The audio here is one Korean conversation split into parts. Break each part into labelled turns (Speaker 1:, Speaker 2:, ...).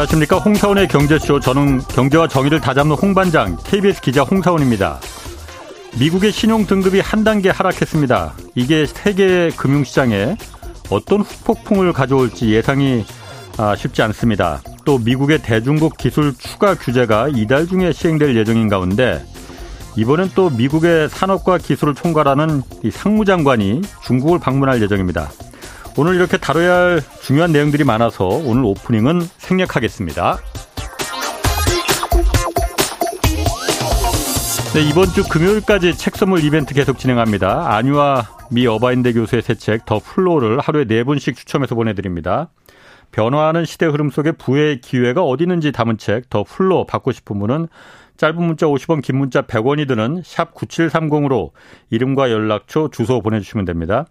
Speaker 1: 안녕하십니까. 홍사원의 경제쇼. 저는 경제와 정의를 다잡는 홍반장, KBS 기자 홍사원입니다. 미국의 신용 등급이 한 단계 하락했습니다. 이게 세계 금융시장에 어떤 후폭풍을 가져올지 예상이 아, 쉽지 않습니다. 또 미국의 대중국 기술 추가 규제가 이달 중에 시행될 예정인 가운데 이번엔 또 미국의 산업과 기술을 총괄하는 상무장관이 중국을 방문할 예정입니다. 오늘 이렇게 다뤄야 할 중요한 내용들이 많아서 오늘 오프닝은 생략하겠습니다. 네, 이번 주 금요일까지 책 선물 이벤트 계속 진행합니다. 안유아 미 어바인대 교수의 새 책 더 플로우를 하루에 네 분씩 추첨해서 보내드립니다. 변화하는 시대 흐름 속에 부의 기회가 어디 있는지 담은 책 더 플로우 받고 싶은 분은 짧은 문자 50원, 긴 문자 100원이 드는 샵 9730으로 이름과 연락처, 주소 보내주시면 됩니다.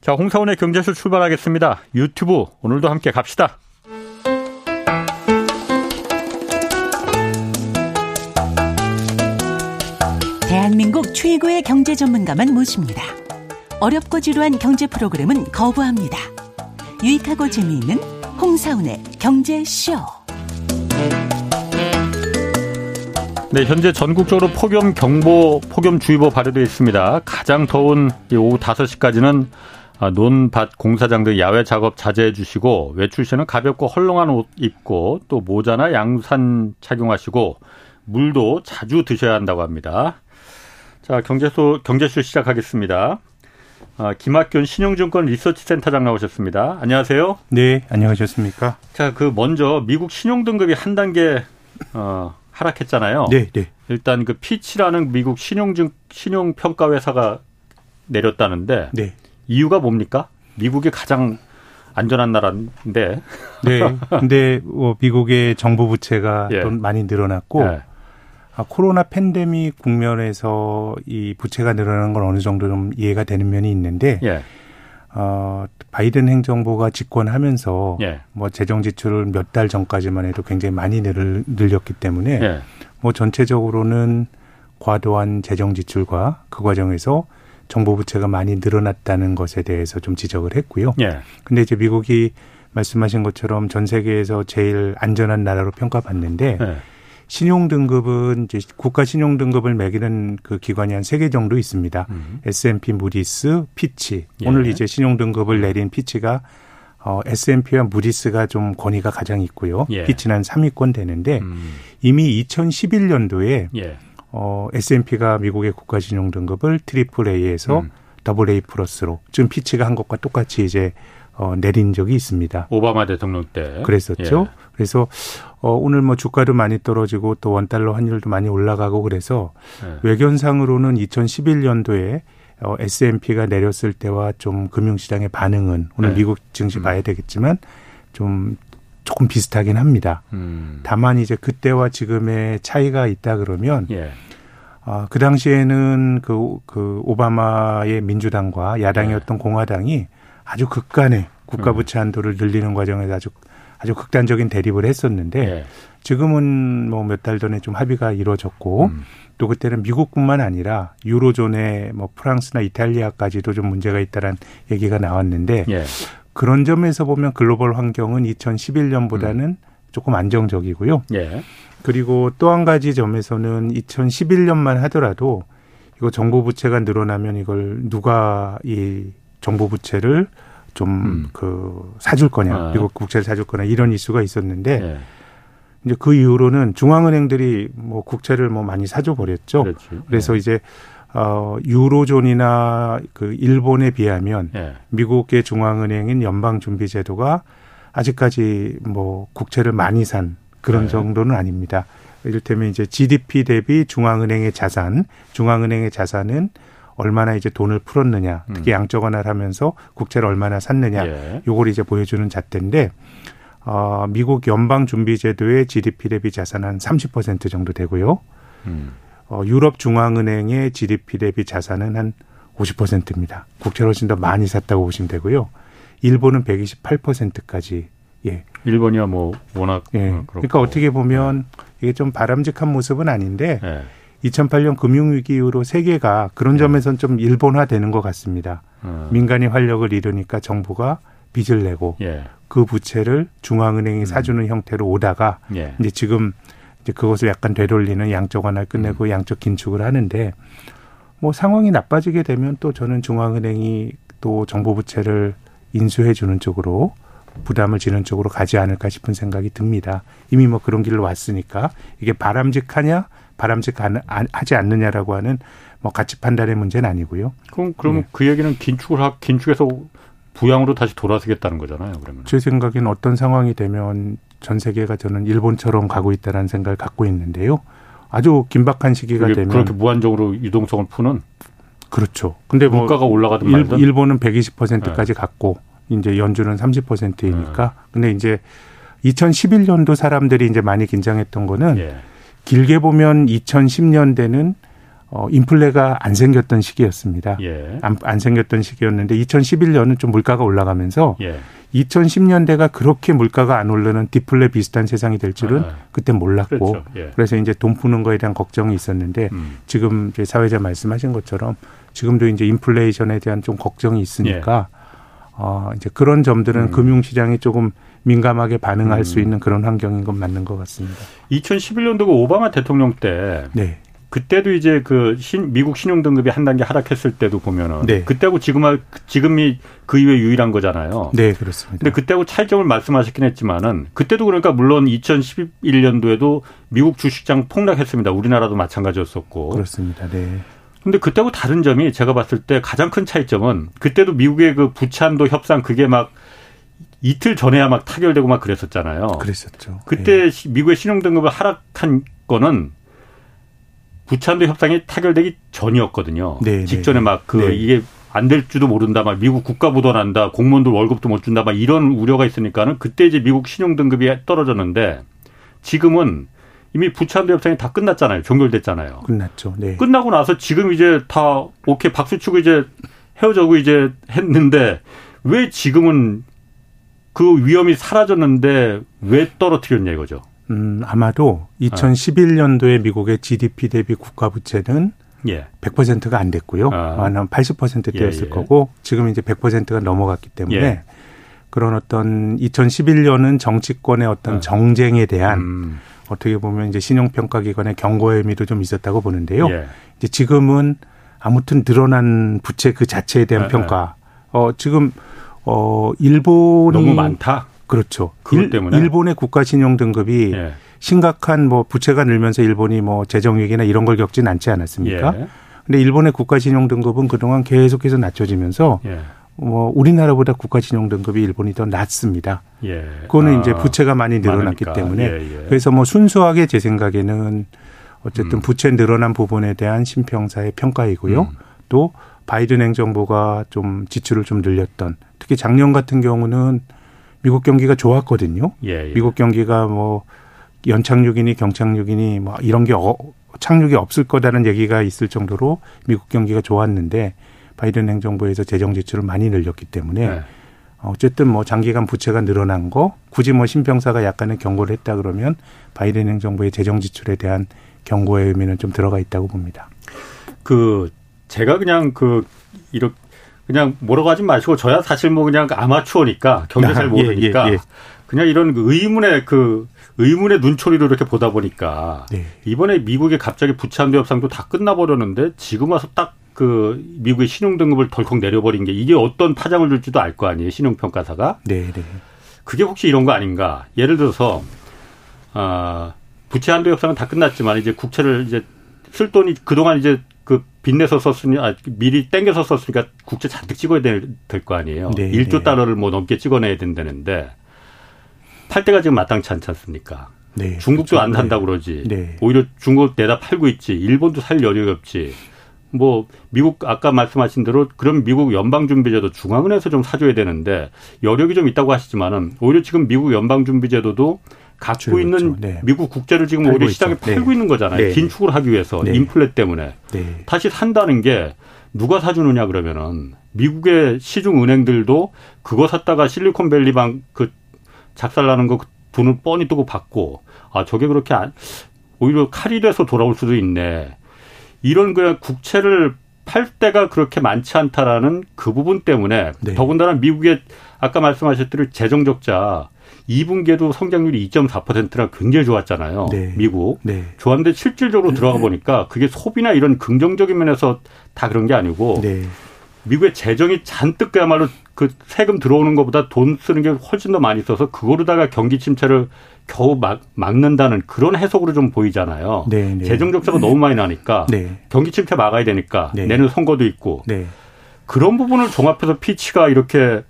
Speaker 1: 자, 홍사원의 경제쇼 출발하겠습니다. 유튜브 오늘도 함께 갑시다.
Speaker 2: 대한민국 최고의 경제 전문가만 모십니다. 어렵고 지루한 경제 프로그램은 거부합니다. 유익하고 재미있는 홍사운의 경제쇼.
Speaker 1: 네, 현재 전국적으로 폭염 경보, 폭염주의보 발효되어 있습니다. 가장 더운 오후 5시까지는 아, 논밭 공사장 등 야외 작업 자제해 주시고 외출 시에는 가볍고 헐렁한 옷 입고 또 모자나 양산 착용하시고 물도 자주 드셔야 한다고 합니다. 자, 경제소 경제쇼 시작하겠습니다. 아, 김학균 신용증권 리서치센터장 나오셨습니다. 안녕하세요.
Speaker 3: 네, 안녕하셨습니까?
Speaker 1: 자, 그 먼저 미국 신용 등급이 한 단계 어, 하락했잖아요.
Speaker 3: 네, 네.
Speaker 1: 일단 그 피치라는 미국 신용증 신용 평가 회사가 내렸다는데 네. 이유가 뭡니까? 미국이 가장 안전한 나라인데.
Speaker 3: 네. 근데 뭐 미국의 정부 부채가 예. 많이 늘어났고 예. 아, 코로나 팬데믹 국면에서 이 부채가 늘어나는 건 어느 정도 좀 이해가 되는 면이 있는데 예. 어, 바이든 행정부가 집권하면서 예. 뭐 재정 지출을 몇 달 전까지만 해도 굉장히 많이 늘, 늘렸기 때문에 예. 뭐 전체적으로는 과도한 재정 지출과 그 과정에서 정부 부채가 많이 늘어났다는 것에 대해서 좀 지적을 했고요. 예. 근데 이제 미국이 말씀하신 것처럼 전 세계에서 제일 안전한 나라로 평가받는데 예. 신용 등급은 이제 국가 신용 등급을 매기는 그 기관이 한 세 개 정도 있습니다. 음. S&P, 무디스, 피치. 예. 오늘 이제 신용 등급을 내린 피치가 어, S&P와 무디스가 좀 권위가 가장 있고요. 예. 피치는 한 3위권 되는데 음. 이미 2011년도에 예. 어, S&P가 미국의 국가신용 등급을 트리플 A에서 음. 더블 A 플러스로 지금 피치가 한 것과 똑같이 이제 어, 내린 적이 있습니다.
Speaker 1: 오바마 대통령 때
Speaker 3: 그랬었죠. 예. 그래서 어, 오늘 뭐 주가도 많이 떨어지고 또 원달러 환율도 많이 올라가고 그래서 예. 외견상으로는 2011년도에 어, S&P가 내렸을 때와 좀 금융시장의 반응은 오늘 예. 미국 증시 음. 봐야 되겠지만 좀 조금 비슷하긴 합니다. 음. 다만 이제 그때와 지금의 차이가 있다 그러면 예. 아, 그 당시에는 그, 그 오바마의 민주당과 야당이었던 예. 공화당이 아주 극간의 국가 부채 음. 한도를 늘리는 과정에서 아주 아주 극단적인 대립을 했었는데 예. 지금은 뭐 몇 달 전에 좀 합의가 이루어졌고 음. 또 그때는 미국뿐만 아니라 유로존의 뭐 프랑스나 이탈리아까지도 좀 문제가 있다란 얘기가 나왔는데 예. 그런 점에서 보면 글로벌 환경은 2011년보다는 음. 조금 안정적이고요. 예. 그리고 또 한 가지 점에서는 2011년만 하더라도 이거 정부 부채가 늘어나면 이걸 누가 이 정부 부채를 좀그 음. 그 사줄 거냐, 아. 미국 국채를 사줄 거냐 이런 이슈가 있었는데 예. 이제 그 이후로는 중앙은행들이 뭐 국채를 뭐 많이 사줘 버렸죠. 그래서 예. 이제 어, 유로존이나 그 일본에 비하면 예. 미국의 중앙은행인 연방준비제도가 아직까지 뭐 국채를 많이 산 그런 예. 정도는 아닙니다. 이를테면 이제 GDP 대비 중앙은행의 자산, 중앙은행의 자산은 얼마나 이제 돈을 풀었느냐, 특히 음. 양적 완화를 하면서 국채를 얼마나 샀느냐, 예. 요걸 이제 보여주는 잣대인데, 어, 미국 연방준비제도의 GDP 대비 자산 한 30% 정도 되고요. 음. 어, 유럽 중앙은행의 GDP 대비 자산은 한 50%입니다. 국채를 훨씬 더 많이 샀다고 보시면 되고요. 일본은 128%까지 예.
Speaker 1: 일본이야 뭐 워낙
Speaker 3: 예. 어, 그러니까 어떻게 보면 이게 좀 바람직한 모습은 아닌데 예. 2008년 금융위기 이후로 세계가 그런 예. 점에선 좀 일본화되는 것 같습니다. 음. 민간이 활력을 잃으니까 정부가 빚을 내고 예. 그 부채를 중앙은행이 음. 사주는 형태로 오다가 예. 이제 지금 이제 그것을 약간 되돌리는 양적 완화를 끝내고 음. 양적 긴축을 하는데 뭐 상황이 나빠지게 되면 또 저는 중앙은행이 또 정부 부채를 인수해 주는 쪽으로 부담을 지는 쪽으로 가지 않을까 싶은 생각이 듭니다. 이미 뭐 그런 길로 왔으니까 이게 바람직하냐 바람직하지 않느냐라고 하는 뭐 가치 판단의 문제는 아니고요.
Speaker 1: 그럼 그럼 네. 그 얘기는 긴축을 하 긴축해서 부양으로 다시 돌아서겠다는 거잖아요. 그러면
Speaker 3: 제 생각엔 어떤 상황이 되면 전 세계가 저는 일본처럼 가고 있다는 생각을 갖고 있는데요. 아주 긴박한 시기가 되면
Speaker 1: 그렇게 무한적으로 유동성을 푸는
Speaker 3: 그렇죠. 근데 뭐
Speaker 1: 물가가 올라가든 말든
Speaker 3: 일 본은 120%까지 네. 갔고 이제 연준은 30%이니까 네. 근데 이제 2011년도 사람들이 이제 많이 긴장했던 거는 예. 길게 보면 2010년대는 어, 인플레가 안 생겼던 시기였습니다. 예. 안, 안 생겼던 시기였는데 2011년은 좀 물가가 올라가면서 예. 2010년대가 그렇게 물가가 안 오르는 디플레 비슷한 세상이 될 줄은 아, 그때 몰랐고 그렇죠. 예. 그래서 이제 돈 푸는 거에 대한 걱정이 있었는데 음. 지금 이제 사회자 말씀하신 것처럼 지금도 이제 인플레이션에 대한 좀 걱정이 있으니까 예. 어, 이제 그런 점들은 음. 금융시장이 조금 민감하게 반응할 음. 수 있는 그런 환경인 건 맞는 것 같습니다.
Speaker 1: 2011년도 그 오바마 대통령 때 네. 그때도 이제 그 신, 미국 신용 등급이 한 단계 하락했을 때도 보면은 네. 그때하고 지금 지금이 그 이후에 유일한 거잖아요.
Speaker 3: 네, 그렇습니다.
Speaker 1: 근데 그때하고 차이점을 말씀하셨긴 했지만은 그때도 그러니까 물론 2011년도에도 미국 주식장 폭락했습니다. 우리나라도 마찬가지였었고.
Speaker 3: 그렇습니다. 네.
Speaker 1: 근데 그때하고 다른 점이 제가 봤을 때 가장 큰 차이점은 그때도 미국의 그 부채한도 협상 그게 막 이틀 전에야 막 타결되고 막 그랬었잖아요.
Speaker 3: 그랬었죠.
Speaker 1: 그때 네. 미국의 신용 등급을 하락한 거는 부채한도 협상이 타결되기 전이었거든요. 네, 네 직전에 네. 막그 네. 이게 안 될지도 모른다, 막 미국 국가 부도난다, 공무원들 월급도 못 준다, 막 이런 우려가 있으니까는 그때 이제 미국 신용 등급이 떨어졌는데 지금은 이미 부채한도 협상이 다 끝났잖아요. 종결됐잖아요.
Speaker 3: 끝났죠. 네.
Speaker 1: 끝나고 나서 지금 이제 다 오케이 박수 치고 이제 헤어져고 이제 했는데 왜 지금은 그 위험이 사라졌는데 왜 떨어뜨렸냐 이거죠.
Speaker 3: 음, 아마도 2011년도에 미국의 GDP 대비 국가 부채는 예. 100%가 안 됐고요. 아. 한 80%대였을 예, 예. 거고 지금 이제 100%가 넘어갔기 때문에 예. 그런 어떤 2011년은 정치권의 어떤 아. 정쟁에 대한 음. 어떻게 보면 이제 신용평가 기관의 경고의 의미도 좀 있었다고 보는데요. 예. 이제 지금은 아무튼 드러난 부채 그 자체에 대한 예, 평가. 어, 지금 어 일본이
Speaker 1: 너무 많다.
Speaker 3: 그렇죠. 일, 때문에 일본의 국가 신용 등급이 예. 심각한 뭐 부채가 늘면서 일본이 뭐 재정 위기나 이런 걸 겪진 않지 않았습니까? 예. 근데 일본의 국가 신용 등급은 그동안 계속해서 낮춰지면서 예. 뭐 우리나라보다 국가 신용 등급이 일본이 더 낮습니다. 예. 그거는 아, 이제 부채가 많이 늘어났기 많으니까. 때문에 예, 예. 그래서 뭐 순수하게 제 생각에는 어쨌든 음. 부채 늘어난 부분에 대한 신평사의 평가이고요. 음. 또 바이든 행정부가 좀 지출을 좀 늘렸던 특히 작년 같은 경우는 미국 경기가 좋았거든요. 예, 예. 미국 경기가 뭐 연착륙이니 경착륙이니 뭐 이런 게 어, 착륙이 없을 거다는 얘기가 있을 정도로 미국 경기가 좋았는데 바이든 행정부에서 재정 지출을 많이 늘렸기 때문에 네. 어쨌든 뭐 장기간 부채가 늘어난 거 굳이 뭐 신평사가 약간의 경고를 했다 그러면 바이든 행정부의 재정 지출에 대한 경고의 의미는 좀 들어가 있다고 봅니다.
Speaker 1: 그 제가 그냥 그 이렇게 그냥 뭐라고 하지 마시고 저야 사실 뭐 그냥 아마추어니까 경제 잘 아, 예, 모르니까 예, 예, 예. 그냥 이런 그 의문의 그 의문의 눈초리로 이렇게 보다 보니까 네. 이번에 미국의 갑자기 부채한도 협상도 다 끝나버렸는데 지금 와서 딱 그 미국의 신용 등급을 덜컥 내려버린 게 이게 어떤 파장을 줄지도 알 거 아니에요 신용 평가사가 네, 네. 그게 혹시 이런 거 아닌가 예를 들어서 아 부채 한도 협상은 다 끝났지만 이제 국채를 이제 쓸 돈이 그동안 이제 그 빚내서 썼으니 아, 미리 땡겨서 썼으니까 국채 잔뜩 찍어야 될 거 아니에요. 네, 1조 네. 달러를 뭐 넘게 찍어내야 된다는데 팔 때가 지금 마땅치 않지 않습니까? 네, 중국도 그렇죠. 안 산다고 그러지. 네. 오히려 중국 내다 팔고 있지. 일본도 살 여력이 없지. 뭐 미국 아까 말씀하신 대로 그럼 미국 연방준비제도 중앙은행에서 좀 사줘야 되는데 여력이 좀 있다고 하시지만은 오히려 지금 미국 연방준비제도도 갖고 그렇죠. 있는 네. 미국 국제를 지금 오히려 시장에 있죠. 팔고 네. 있는 거잖아요. 네. 긴축을 하기 위해서 네. 인플레 때문에 네. 다시 산다는 게 누가 사주느냐 그러면은 미국의 시중 은행들도 그거 샀다가 실리콘밸리 방 그 작살나는 거 돈을 뻔히 뜨고 받고 아 저게 그렇게 안, 오히려 칼이 돼서 돌아올 수도 있네. 이런 그냥 국채를 팔 때가 그렇게 많지 않다라는 그 부분 때문에 네. 더군다나 미국의 아까 말씀하셨듯이 재정 적자 2분기에도 성장률이 2.4%라 굉장히 좋았잖아요. 네. 미국. 네. 좋았는데 실질적으로 들어가 보니까 그게 소비나 이런 긍정적인 면에서 다 그런 게 아니고 네. 미국의 재정이 잔뜩 그야말로 그 세금 들어오는 것보다 돈 쓰는 게 훨씬 더 많이 있어서 그거로다가 경기 침체를 겨우 막, 막는다는 그런 해석으로 좀 보이잖아요. 네, 네. 재정 적자가 너무 많이 나니까 네. 경기 침체 막아야 되니까 네. 내년 선거도 있고 네. 그런 부분을 종합해서 피치가 이렇게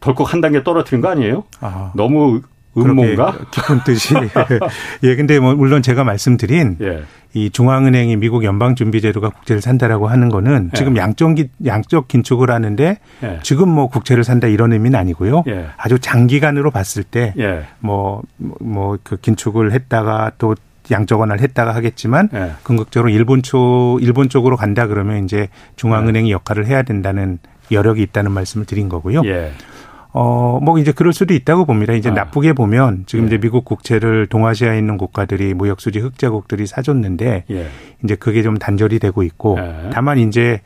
Speaker 1: 덜컥 한 단계 떨어뜨린 거 아니에요? 아. 너무 음모인가?
Speaker 3: 깊은 뜻이. 예, 근데 뭐 물론 제가 말씀드린 예. 이 중앙은행이 미국 연방준비제도가 국채를 산다라고 하는 거는 예. 지금 양적 양적 긴축을 하는데 예. 지금 뭐 국채를 산다 이런 의미는 아니고요. 예. 아주 장기간으로 봤을 때 뭐 뭐 그 긴축을 했다가 또 양적 완화를 했다가 하겠지만 예. 궁극적으로 일본 쪽 일본 쪽으로 간다 그러면 이제 중앙은행이 역할을 해야 된다는 여력이 있다는 말씀을 드린 거고요. 예. 어, 뭐 이제 그럴 수도 있다고 봅니다. 이제 아. 나쁘게 보면 지금 예. 이제 미국 국채를 동아시아에 있는 국가들이 무역수지 흑자국들이 사줬는데 예. 이제 그게 좀 단절이 되고 있고 예. 다만 이제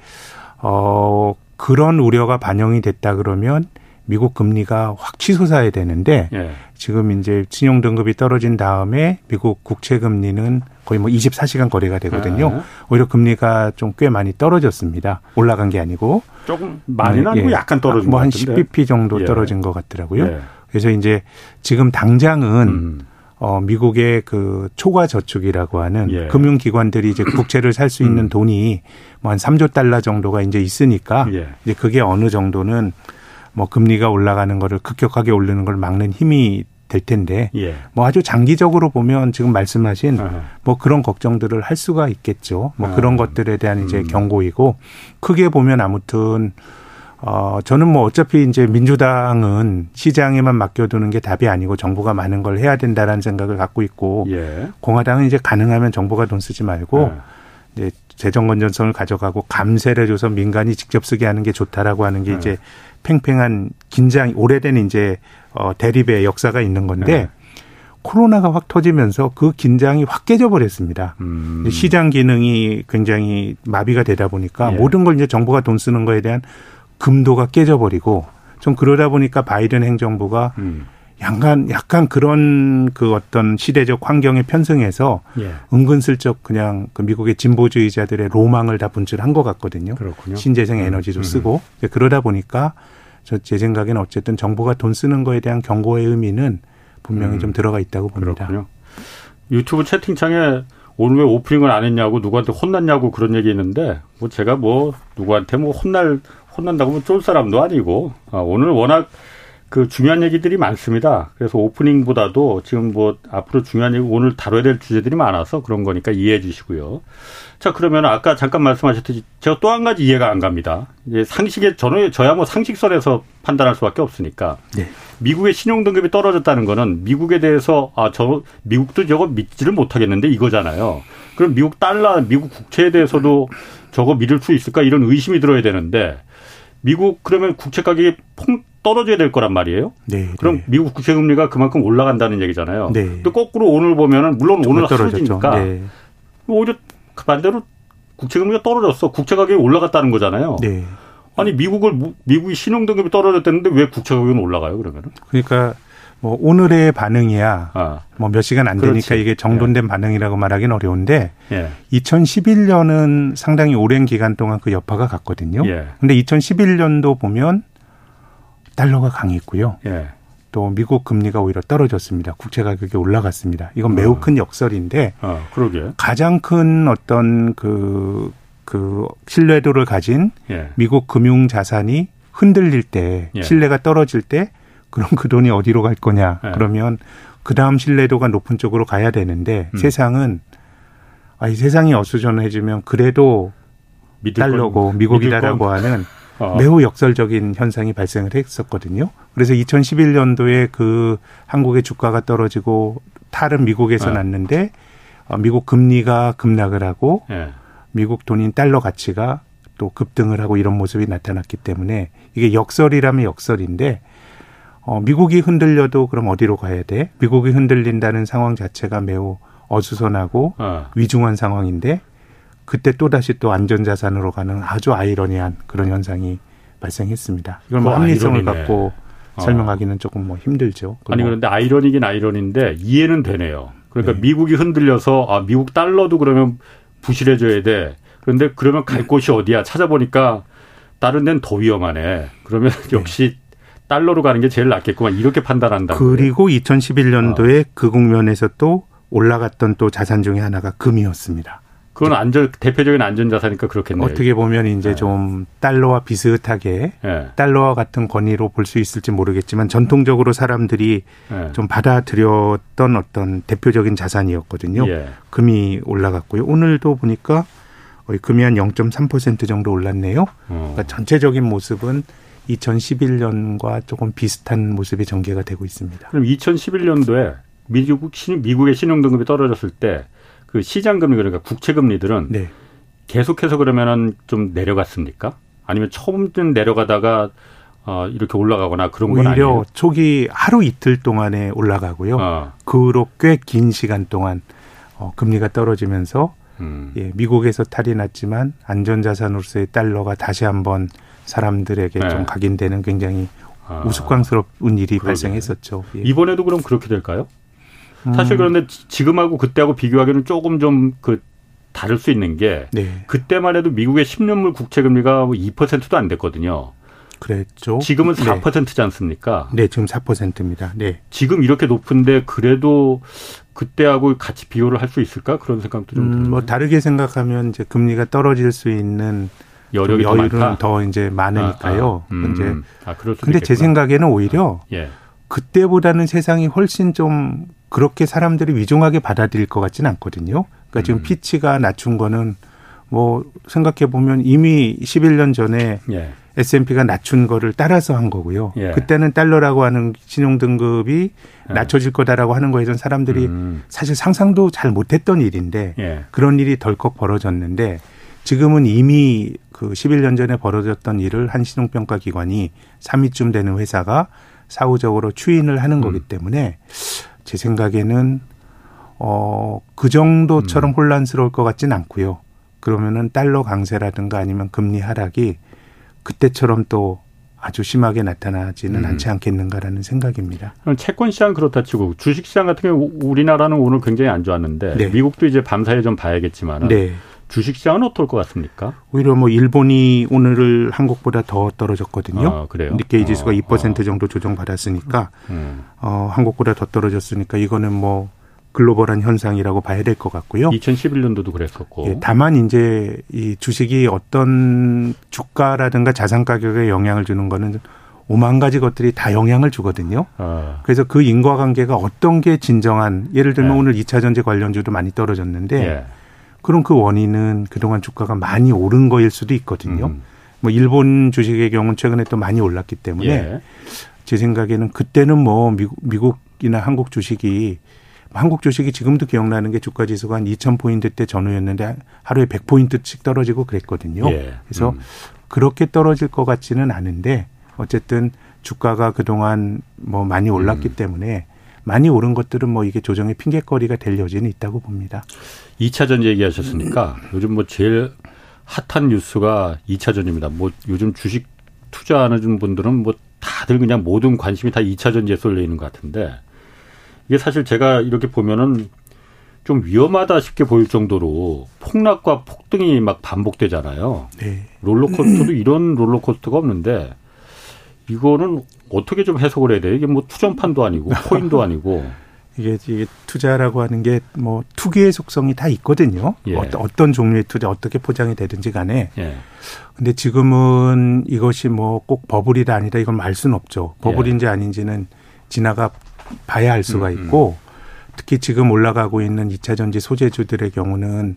Speaker 3: 어, 그런 우려가 반영이 됐다 그러면 미국 금리가 확 치솟아야 되는데 예. 지금 이제 신용 등급이 떨어진 다음에 미국 국채 금리는 거의 뭐 24시간 거래가 되거든요. 예. 오히려 금리가 좀 꽤 많이 떨어졌습니다. 올라간 게 아니고
Speaker 1: 조금 많이는 네, 아니고 예. 약간 떨어진
Speaker 3: 뭐한 10bp 정도 예. 떨어진 것 같더라고요. 예. 그래서 이제 지금 당장은 음. 어, 미국의 그 초과 저축이라고 하는 예. 금융기관들이 이제 국채를 살 수 있는 음. 돈이 뭐 한 3조 달러 정도가 이제 있으니까 예. 이제 그게 어느 정도는 뭐 금리가 올라가는 거를 급격하게 오르는 걸 막는 힘이 될 텐데 예. 뭐 아주 장기적으로 보면 지금 말씀하신 아하. 뭐 그런 걱정들을 할 수가 있겠죠. 뭐 아하. 그런 것들에 대한 이제 음. 경고이고 크게 보면 아무튼 어 저는 뭐 어차피 이제 민주당은 시장에만 맡겨두는 게 답이 아니고 정부가 많은 걸 해야 된다라는 생각을 갖고 있고 예. 공화당은 이제 가능하면 정부가 돈 쓰지 말고 아. 이제 재정 건전성을 가져가고 감세를 줘서 민간이 직접 쓰게 하는 게 좋다라고 하는 게 네. 이제 팽팽한 긴장 오래된 이제 어 대립의 역사가 있는 건데 네. 코로나가 확 터지면서 그 긴장이 확 깨져 버렸습니다. 음. 시장 기능이 굉장히 마비가 되다 보니까 예. 모든 걸 이제 정부가 돈 쓰는 거에 대한 금도가 깨져 버리고 좀 그러다 보니까 바이든 행정부가 음. 약간 약간 그런 그 어떤 시대적 환경에 편승해서 예. 은근슬쩍 그냥 그 미국의 진보주의자들의 로망을 다 분출한 것 같거든요. 그렇군요. 신재생 음. 에너지도 음. 쓰고 그러다 보니까 저 제 생각에는 어쨌든 정부가 돈 쓰는 거에 대한 경고의 의미는 분명히 음. 좀 들어가 있다고 봅니다.
Speaker 1: 그렇군요. 유튜브 채팅창에 오늘 왜 오프닝을 안 했냐고 누구한테 혼났냐고 그런 얘기 있는데 뭐 제가 뭐 누구한테 뭐 혼날 혼난다고 뭐 쫄 사람도 아니고 아, 오늘 워낙 그 중요한 얘기들이 많습니다. 그래서 오프닝보다도 지금 뭐 앞으로 중요한 얘기 오늘 다뤄야 될 주제들이 많아서 그런 거니까 이해해 주시고요. 자, 그러면 아까 잠깐 말씀하셨듯이 제가 또 한 가지 이해가 안 갑니다. 이제 상식에 저는 저야 뭐 상식선에서 판단할 수밖에 없으니까. 네. 미국의 신용 등급이 떨어졌다는 거는 미국에 대해서 아, 저 미국도 저거 믿지를 못하겠는데 이거잖아요. 그럼 미국 달러, 미국 국채에 대해서도 저거 믿을 수 있을까 이런 의심이 들어야 되는데 미국 그러면 국채 가격이 퐁 떨어져야 될 거란 말이에요. 네, 그럼 네. 미국 국채 금리가 그만큼 올라간다는 얘기잖아요. 네. 또 거꾸로 오늘 보면은 물론 오늘 떨어지니까 네. 오히려 그 반대로 국채 금리가 떨어졌어. 국채 가격이 올라갔다는 거잖아요. 네. 아니 미국을 미국이 신용 등급이 떨어졌다는데 왜 국채 가격은 올라가요? 그러면은?
Speaker 3: 그러니까 뭐 오늘의 반응이야. 아. 뭐몇 시간 안 되니까 그렇지. 이게 정돈된 예. 반응이라고 말하기는 어려운데 예. 2011년은 상당히 오랜 기간 동안 그 여파가 갔거든요. 예. 근데 2011년도 보면 달러가 강했고요. 예. 또 미국 금리가 오히려 떨어졌습니다. 국채 가격이 올라갔습니다. 이건 매우 어. 큰 역설인데 어, 그러게. 가장 큰 어떤 그, 그 신뢰도를 가진 예. 미국 금융 자산이 흔들릴 때 예. 신뢰가 떨어질 때 그럼 그 돈이 어디로 갈 거냐? 예. 그러면 그 다음 신뢰도가 높은 쪽으로 가야 되는데 음. 세상은 아, 이 세상이 어수선해지면 그래도 달러고 미국이다라고 하는 어. 매우 역설적인 현상이 발생을 했었거든요. 그래서 2011년도에 그 한국의 주가가 떨어지고 탈은 미국에서 네. 났는데 어, 미국 금리가 급락을 하고 네. 미국 돈인 달러 가치가 또 급등을 하고 이런 모습이 나타났기 때문에 이게 역설이라면 역설인데 어, 미국이 흔들려도 그럼 어디로 가야 돼? 미국이 흔들린다는 상황 자체가 매우 어수선하고 어. 위중한 상황인데 그때 또 다시 또 안전자산으로 가는 아주 아이러니한 그런 현상이 발생했습니다. 이걸 뭐 합리성을 아이러니네. 갖고 어. 설명하기는 조금 뭐 힘들죠.
Speaker 1: 아니 그런데 아이러니긴 아이러니인데 이해는 되네요. 그러니까 네. 미국이 흔들려서 아 미국 달러도 그러면 부실해져야 돼. 그런데 그러면 갈 곳이 어디야? 찾아보니까 다른 데는 더 위험하네. 그러면 네. 역시 달러로 가는 게 제일 낫겠구만 이렇게 판단한다.
Speaker 3: 그리고 2011년도에 어. 그 국면에서 또 올라갔던 또 자산 중에 하나가 금이었습니다.
Speaker 1: 그건 안전 대표적인 안전자산이니까 그렇겠네요.
Speaker 3: 어떻게 보면 이제 네. 좀 달러와 비슷하게 네. 달러와 같은 권위로 볼 수 있을지 모르겠지만 전통적으로 사람들이 네. 좀 받아들였던 어떤 대표적인 자산이었거든요. 예. 금이 올라갔고요. 오늘도 보니까 거의 금이 한 0.3% 정도 올랐네요. 어. 그러니까 전체적인 모습은 2011년과 조금 비슷한 모습이 전개가 되고 있습니다.
Speaker 1: 그럼 2011년도에 미국 미국의 신용등급이 떨어졌을 때 그 시장 금리 그러니까 국채 금리들은 네. 계속해서 그러면은 좀 내려갔습니까? 아니면 처음은 내려가다가 어, 이렇게 올라가거나 그런 건 아니에요? 오히려
Speaker 3: 초기 하루 이틀 동안에 올라가고요. 어. 그 후로 꽤 긴 시간 동안 어, 금리가 떨어지면서 음. 예, 미국에서 탈이 났지만 안전자산으로서의 달러가 다시 한번 사람들에게 네. 좀 각인되는 굉장히 아. 우스꽝스러운 일이 그러게. 발생했었죠.
Speaker 1: 예. 이번에도 그럼 그렇게 될까요? 음. 사실 그런데 지금하고 그때하고 비교하기는 조금 좀그 다를 수 있는 게 네. 그때만 해도 미국의 10년물 국채 금리가 2%도 안 됐거든요.
Speaker 3: 그랬죠.
Speaker 1: 지금은 4%지 않습니까?
Speaker 3: 네, 지금 4%입니다. 네.
Speaker 1: 지금 이렇게 높은데 그래도 그때하고 같이 비교를 할 수 있을까? 그런 생각도 좀 음,
Speaker 3: 뭐 다르게 생각하면 이제 금리가 떨어질 수 있는 여력이 여유는 더, 더, 이제 많으니까요. 아, 아, 음, 이제 아, 그럴 수도 근데 있겠구나. 제 생각에는 오히려 예. 그때보다는 세상이 훨씬 좀 그렇게 사람들이 위중하게 받아들일 것 같지는 않거든요. 그러니까 지금 음. 피치가 낮춘 거는 뭐 생각해 보면 이미 11년 전에 예. S&P가 낮춘 거를 따라서 한 거고요. 예. 그때는 달러라고 하는 신용 등급이 예. 낮춰질 거다라고 하는 거에 전 사람들이 음. 사실 상상도 잘 못했던 일인데 예. 그런 일이 덜컥 벌어졌는데 지금은 이미 그 11년 전에 벌어졌던 일을 한 신용평가 기관이 3위쯤 되는 회사가 사후적으로 추인을 하는 음. 거기 때문에 제 생각에는 어, 그 정도처럼 음. 혼란스러울 것 같지는 않고요. 그러면은 달러 강세라든가 아니면 금리 하락이 그때처럼 또 아주 심하게 나타나지는 음. 않지 않겠는가라는 생각입니다.
Speaker 1: 채권 시장 그렇다 치고 주식 시장 같은 경우 우리나라는 오늘 굉장히 안 좋았는데 네. 미국도 이제 밤사이 좀 봐야겠지만 네. 주식 시장은 어떨 것 같습니까?
Speaker 3: 오히려 뭐 일본이 오늘을 한국보다 더 떨어졌거든요. 아, 그래요? 니케이 지수가 어, 2% 어. 정도 조정받았으니까 음. 어, 한국보다 더 떨어졌으니까 이거는 뭐 글로벌한 현상이라고 봐야 될 것 같고요.
Speaker 1: 2011년도도 그랬었고. 예,
Speaker 3: 다만 이제 이 주식이 어떤 주가라든가 자산 가격에 영향을 주는 거는 오만 가지 것들이 다 영향을 주거든요. 아. 그래서 그 인과관계가 어떤 게 진정한 예를 들면 네. 오늘 2차 전지 관련주도 많이 떨어졌는데 예. 그럼 그 원인은 그동안 주가가 많이 오른 거일 수도 있거든요. 음. 뭐 일본 주식의 경우는 최근에 또 많이 올랐기 때문에 예. 제 생각에는 그때는 뭐 미국, 미국이나 한국 주식이 한국 주식이 지금도 기억나는 게 주가 지수가 한 2,000포인트 때 전후였는데 하루에 100포인트씩 떨어지고 그랬거든요. 예. 그래서 음. 그렇게 떨어질 것 같지는 않은데 어쨌든 주가가 그동안 뭐 많이 올랐기 음. 때문에 많이 오른 것들은 뭐 이게 조정의 핑계거리가 될 여지는 있다고 봅니다.
Speaker 1: 2차 전지 얘기하셨으니까 음. 요즘 뭐 제일 핫한 뉴스가 2차 전지입니다. 뭐 요즘 주식 투자하는 분들은 뭐 다들 그냥 모든 관심이 다 2차 전지에 쏠려 있는 것 같은데 이게 사실 제가 이렇게 보면은 좀 위험하다 싶게 보일 정도로 폭락과 폭등이 막 반복되잖아요. 네. 롤러코스터도 이런 롤러코스터가 없는데 이거는 어떻게 좀 해석을 해야 돼? 이게 뭐 투전판도 아니고 코인도 아니고
Speaker 3: 이게, 이게 투자라고 하는 게 뭐 투기의 속성이 다 있거든요. 예. 어떤 종류의 투자 어떻게 포장이 되든지 간에. 예. 근데 지금은 이것이 뭐 꼭 버블이다 아니다 이건 알 수는 없죠. 버블인지 예. 아닌지는 지나가 봐야 할 수가 음, 음. 있고 특히 지금 올라가고 있는 2차 전지 소재주들의 경우는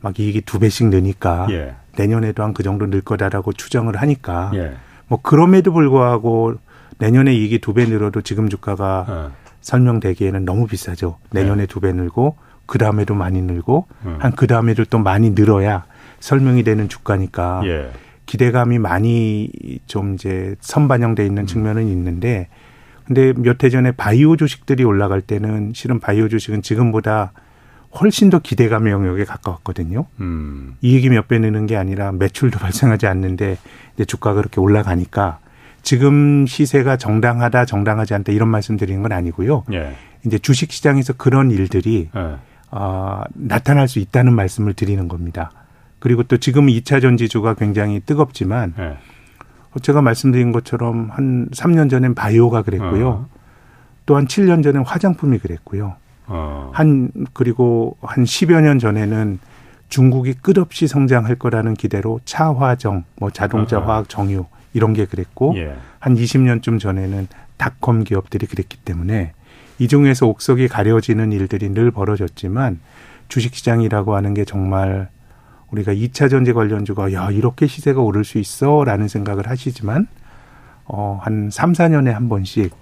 Speaker 3: 막 이익이 두 배씩 느니까 예. 내년에도 한 그 정도 늘 거다라고 추정을 하니까 예. 뭐 그럼에도 불구하고 내년에 이익이 두 배 늘어도 지금 주가가 어. 설명되기에는 너무 비싸죠. 내년에 예. 두배 늘고 그 다음에도 많이 늘고 음. 한그 다음에도 또 많이 늘어야 설명이 되는 주가니까 예. 기대감이 많이 좀 이제 선반영돼 있는 음. 측면은 있는데 근데 몇 해 전에 바이오 주식들이 올라갈 때는 실은 바이오 주식은 지금보다 훨씬 더 기대감의 영역에 가까웠거든요. 음. 이익이 몇 배 느는 게 아니라 매출도 발생하지 않는데 이제 주가가 그렇게 올라가니까 지금 시세가 정당하다, 정당하지 않다 이런 말씀 드리는 건 아니고요. 예. 이제 주식 시장에서 그런 일들이 예. 어, 나타날 수 있다는 말씀을 드리는 겁니다. 그리고 또 지금 2차 전지주가 굉장히 뜨겁지만 예. 제가 말씀드린 것처럼 한 3년 전엔 바이오가 그랬고요. 어. 또한 7년 전엔 화장품이 그랬고요. 어. 한 그리고 한 10여 년 전에는 중국이 끝없이 성장할 거라는 기대로 차화정, 뭐 자동차, 어. 화학, 정유 이런 게 그랬고 예. 한 20년쯤 전에는 닷컴 기업들이 그랬기 때문에 이 중에서 옥석이 가려지는 일들이 늘 벌어졌지만 주식시장이라고 하는 게 정말 우리가 2차 전지 관련주가 야 이렇게 시세가 오를 수 있어라는 생각을 하시지만 어한 3, 4년에 한 번씩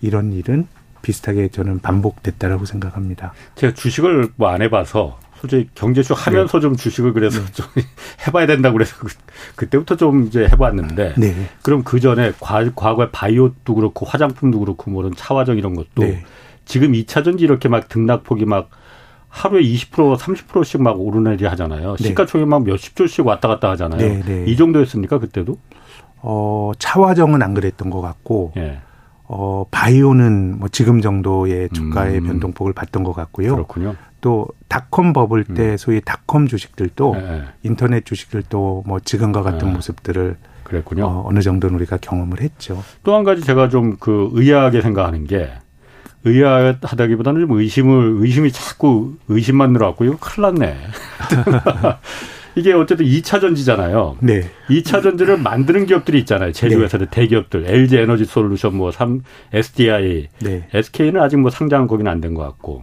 Speaker 3: 이런 일은 비슷하게 저는 반복됐다라고 생각합니다.
Speaker 1: 제가 주식을 뭐 안 해봐서 솔직히 경제쇼 하면서 네. 좀 주식을 그래서 네. 좀 해봐야 된다고 그래서 그, 때부터 좀 이제 해봤는데 네. 그럼 그 전에 과, 과거에 바이오도 그렇고 화장품도 그렇고 뭐 이런 차화정 이런 것도 네. 지금 2차 전지 이렇게 막 등락폭이 막 하루에 20% 30%씩 막 오르내리 하잖아요. 네. 시가총액 막 몇십 조씩 왔다 갔다 하잖아요. 네, 네. 이 정도였습니까 그때도?
Speaker 3: 어 차화정은 안 그랬던 것 같고 예. 어 바이오는 뭐 지금 정도의 주가의 음. 변동폭을 봤던 것 같고요.
Speaker 1: 그렇군요.
Speaker 3: 또 닷컴 버블 때 음. 소위 닷컴 주식들도 예. 인터넷 주식들도 뭐 지금과 같은 예. 모습들을 그랬군요. 어, 어느 정도는 우리가 경험을 했죠.
Speaker 1: 또 한 가지 제가 좀 그 의아하게 생각하는 게 의아하다기보다는 좀 의심을 의심이 자꾸 의심만 늘어왔고요. 큰일 났네. 이게 어쨌든 2차 전지잖아요. 네. 2차 전지를 만드는 기업들이 있잖아요. 제조회사들, 네. 대기업들, LG 에너지 솔루션, 뭐, 3, SDI, 네. SK는 아직 뭐 상장 거기는 안 된 것 같고.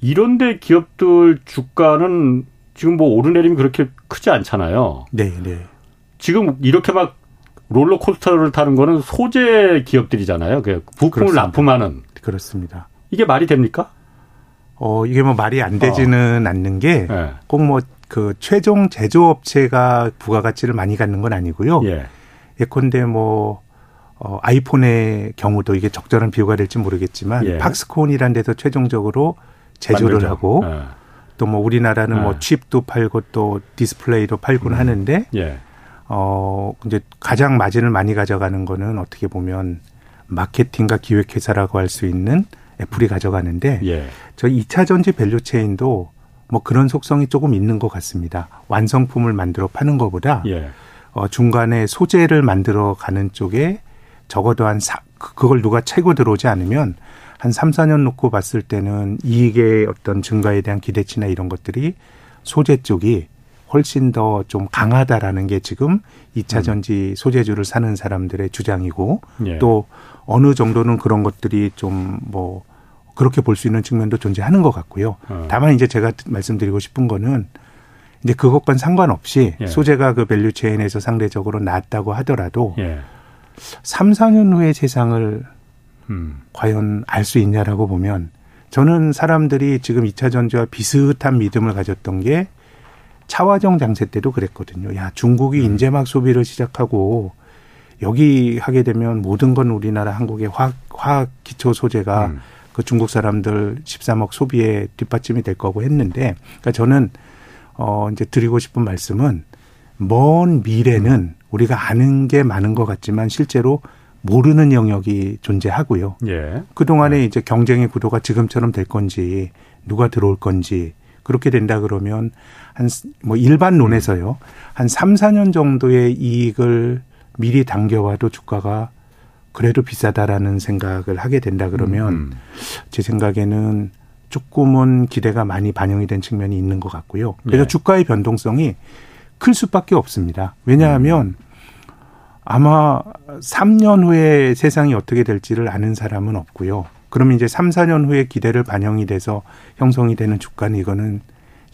Speaker 1: 이런데 기업들 주가는 지금 뭐 오르내림이 그렇게 크지 않잖아요. 네, 네. 지금 이렇게 막 롤러코스터를 타는 거는 소재 기업들이잖아요. 그 부품을 그렇습니다. 납품하는.
Speaker 3: 그렇습니다.
Speaker 1: 이게 말이 됩니까?
Speaker 3: 어, 이게 뭐 말이 안 되지는 어. 않는 게 꼭뭐 네. 그 최종 제조업체가 부가가치를 많이 갖는 건 아니고요. 예. 예컨대 뭐 어, 아이폰의 경우도 이게 적절한 비유가 될지 모르겠지만 예. 팍스콘이라는 데서 최종적으로 제조를 만들죠. 하고 예. 또뭐 우리나라는 뭐 예. 칩도 팔고 또 디스플레이도 팔곤 음. 하는데 예. 어 이제 가장 마진을 많이 가져가는 거는 어떻게 보면 마케팅과 기획회사라고 할 수 있는 애플이 가져가는데 예. 저 2차 전지 value chain도 뭐 그런 속성이 조금 있는 것 같습니다. 완성품을 만들어 파는 것보다 예. 어, 중간에 소재를 만들어 가는 쪽에 적어도 한 사, 그, 그걸 누가 채고 들어오지 않으면 한 3, 4년 놓고 봤을 때는 이익의 어떤 증가에 대한 기대치나 이런 것들이 소재 쪽이 훨씬 더 좀 강하다라는 게 지금 2차 음. 전지 소재주를 사는 사람들의 주장이고 예. 또 어느 정도는 그런 것들이 좀뭐 그렇게 볼 수 있는 측면도 존재하는 것 같고요. 어. 다만 이제 제가 말씀드리고 싶은 거는 이제 그것과 상관없이 예. 소재가 그 value chain에서 상대적으로 낮다고 하더라도 예. 3, 4년 후의 세상을 음. 과연 알 수 있냐라고 보면 저는 사람들이 지금 2차 전지와 비슷한 믿음을 가졌던 게 차화정 장세 때도 그랬거든요. 야, 중국이 음. 이제 막 소비를 시작하고 여기 하게 되면 모든 건 우리나라 한국의 화학, 화학 기초 소재가 음. 그 중국 사람들 13억 소비에 뒷받침이 될 거고 했는데 그러니까 저는 어 이제 드리고 싶은 말씀은 먼 미래는 우리가 아는 게 많은 것 같지만 실제로 모르는 영역이 존재하고요. 예. 그동안에 네. 이제 경쟁의 구도가 지금처럼 될 건지 누가 들어올 건지 그렇게 된다 그러면 한 뭐 일반론에서요. 한 3, 4년 정도의 이익을 미리 당겨와도 주가가 그래도 비싸다라는 생각을 하게 된다 그러면 음. 제 생각에는 조금은 기대가 많이 반영이 된 측면이 있는 것 같고요. 그래서 네. 주가의 변동성이 클 수밖에 없습니다. 왜냐하면 음. 아마 3년 후에 세상이 어떻게 될지를 아는 사람은 없고요. 그러면 이제 3, 4년 후에 기대를 반영이 돼서 형성이 되는 주가는 이거는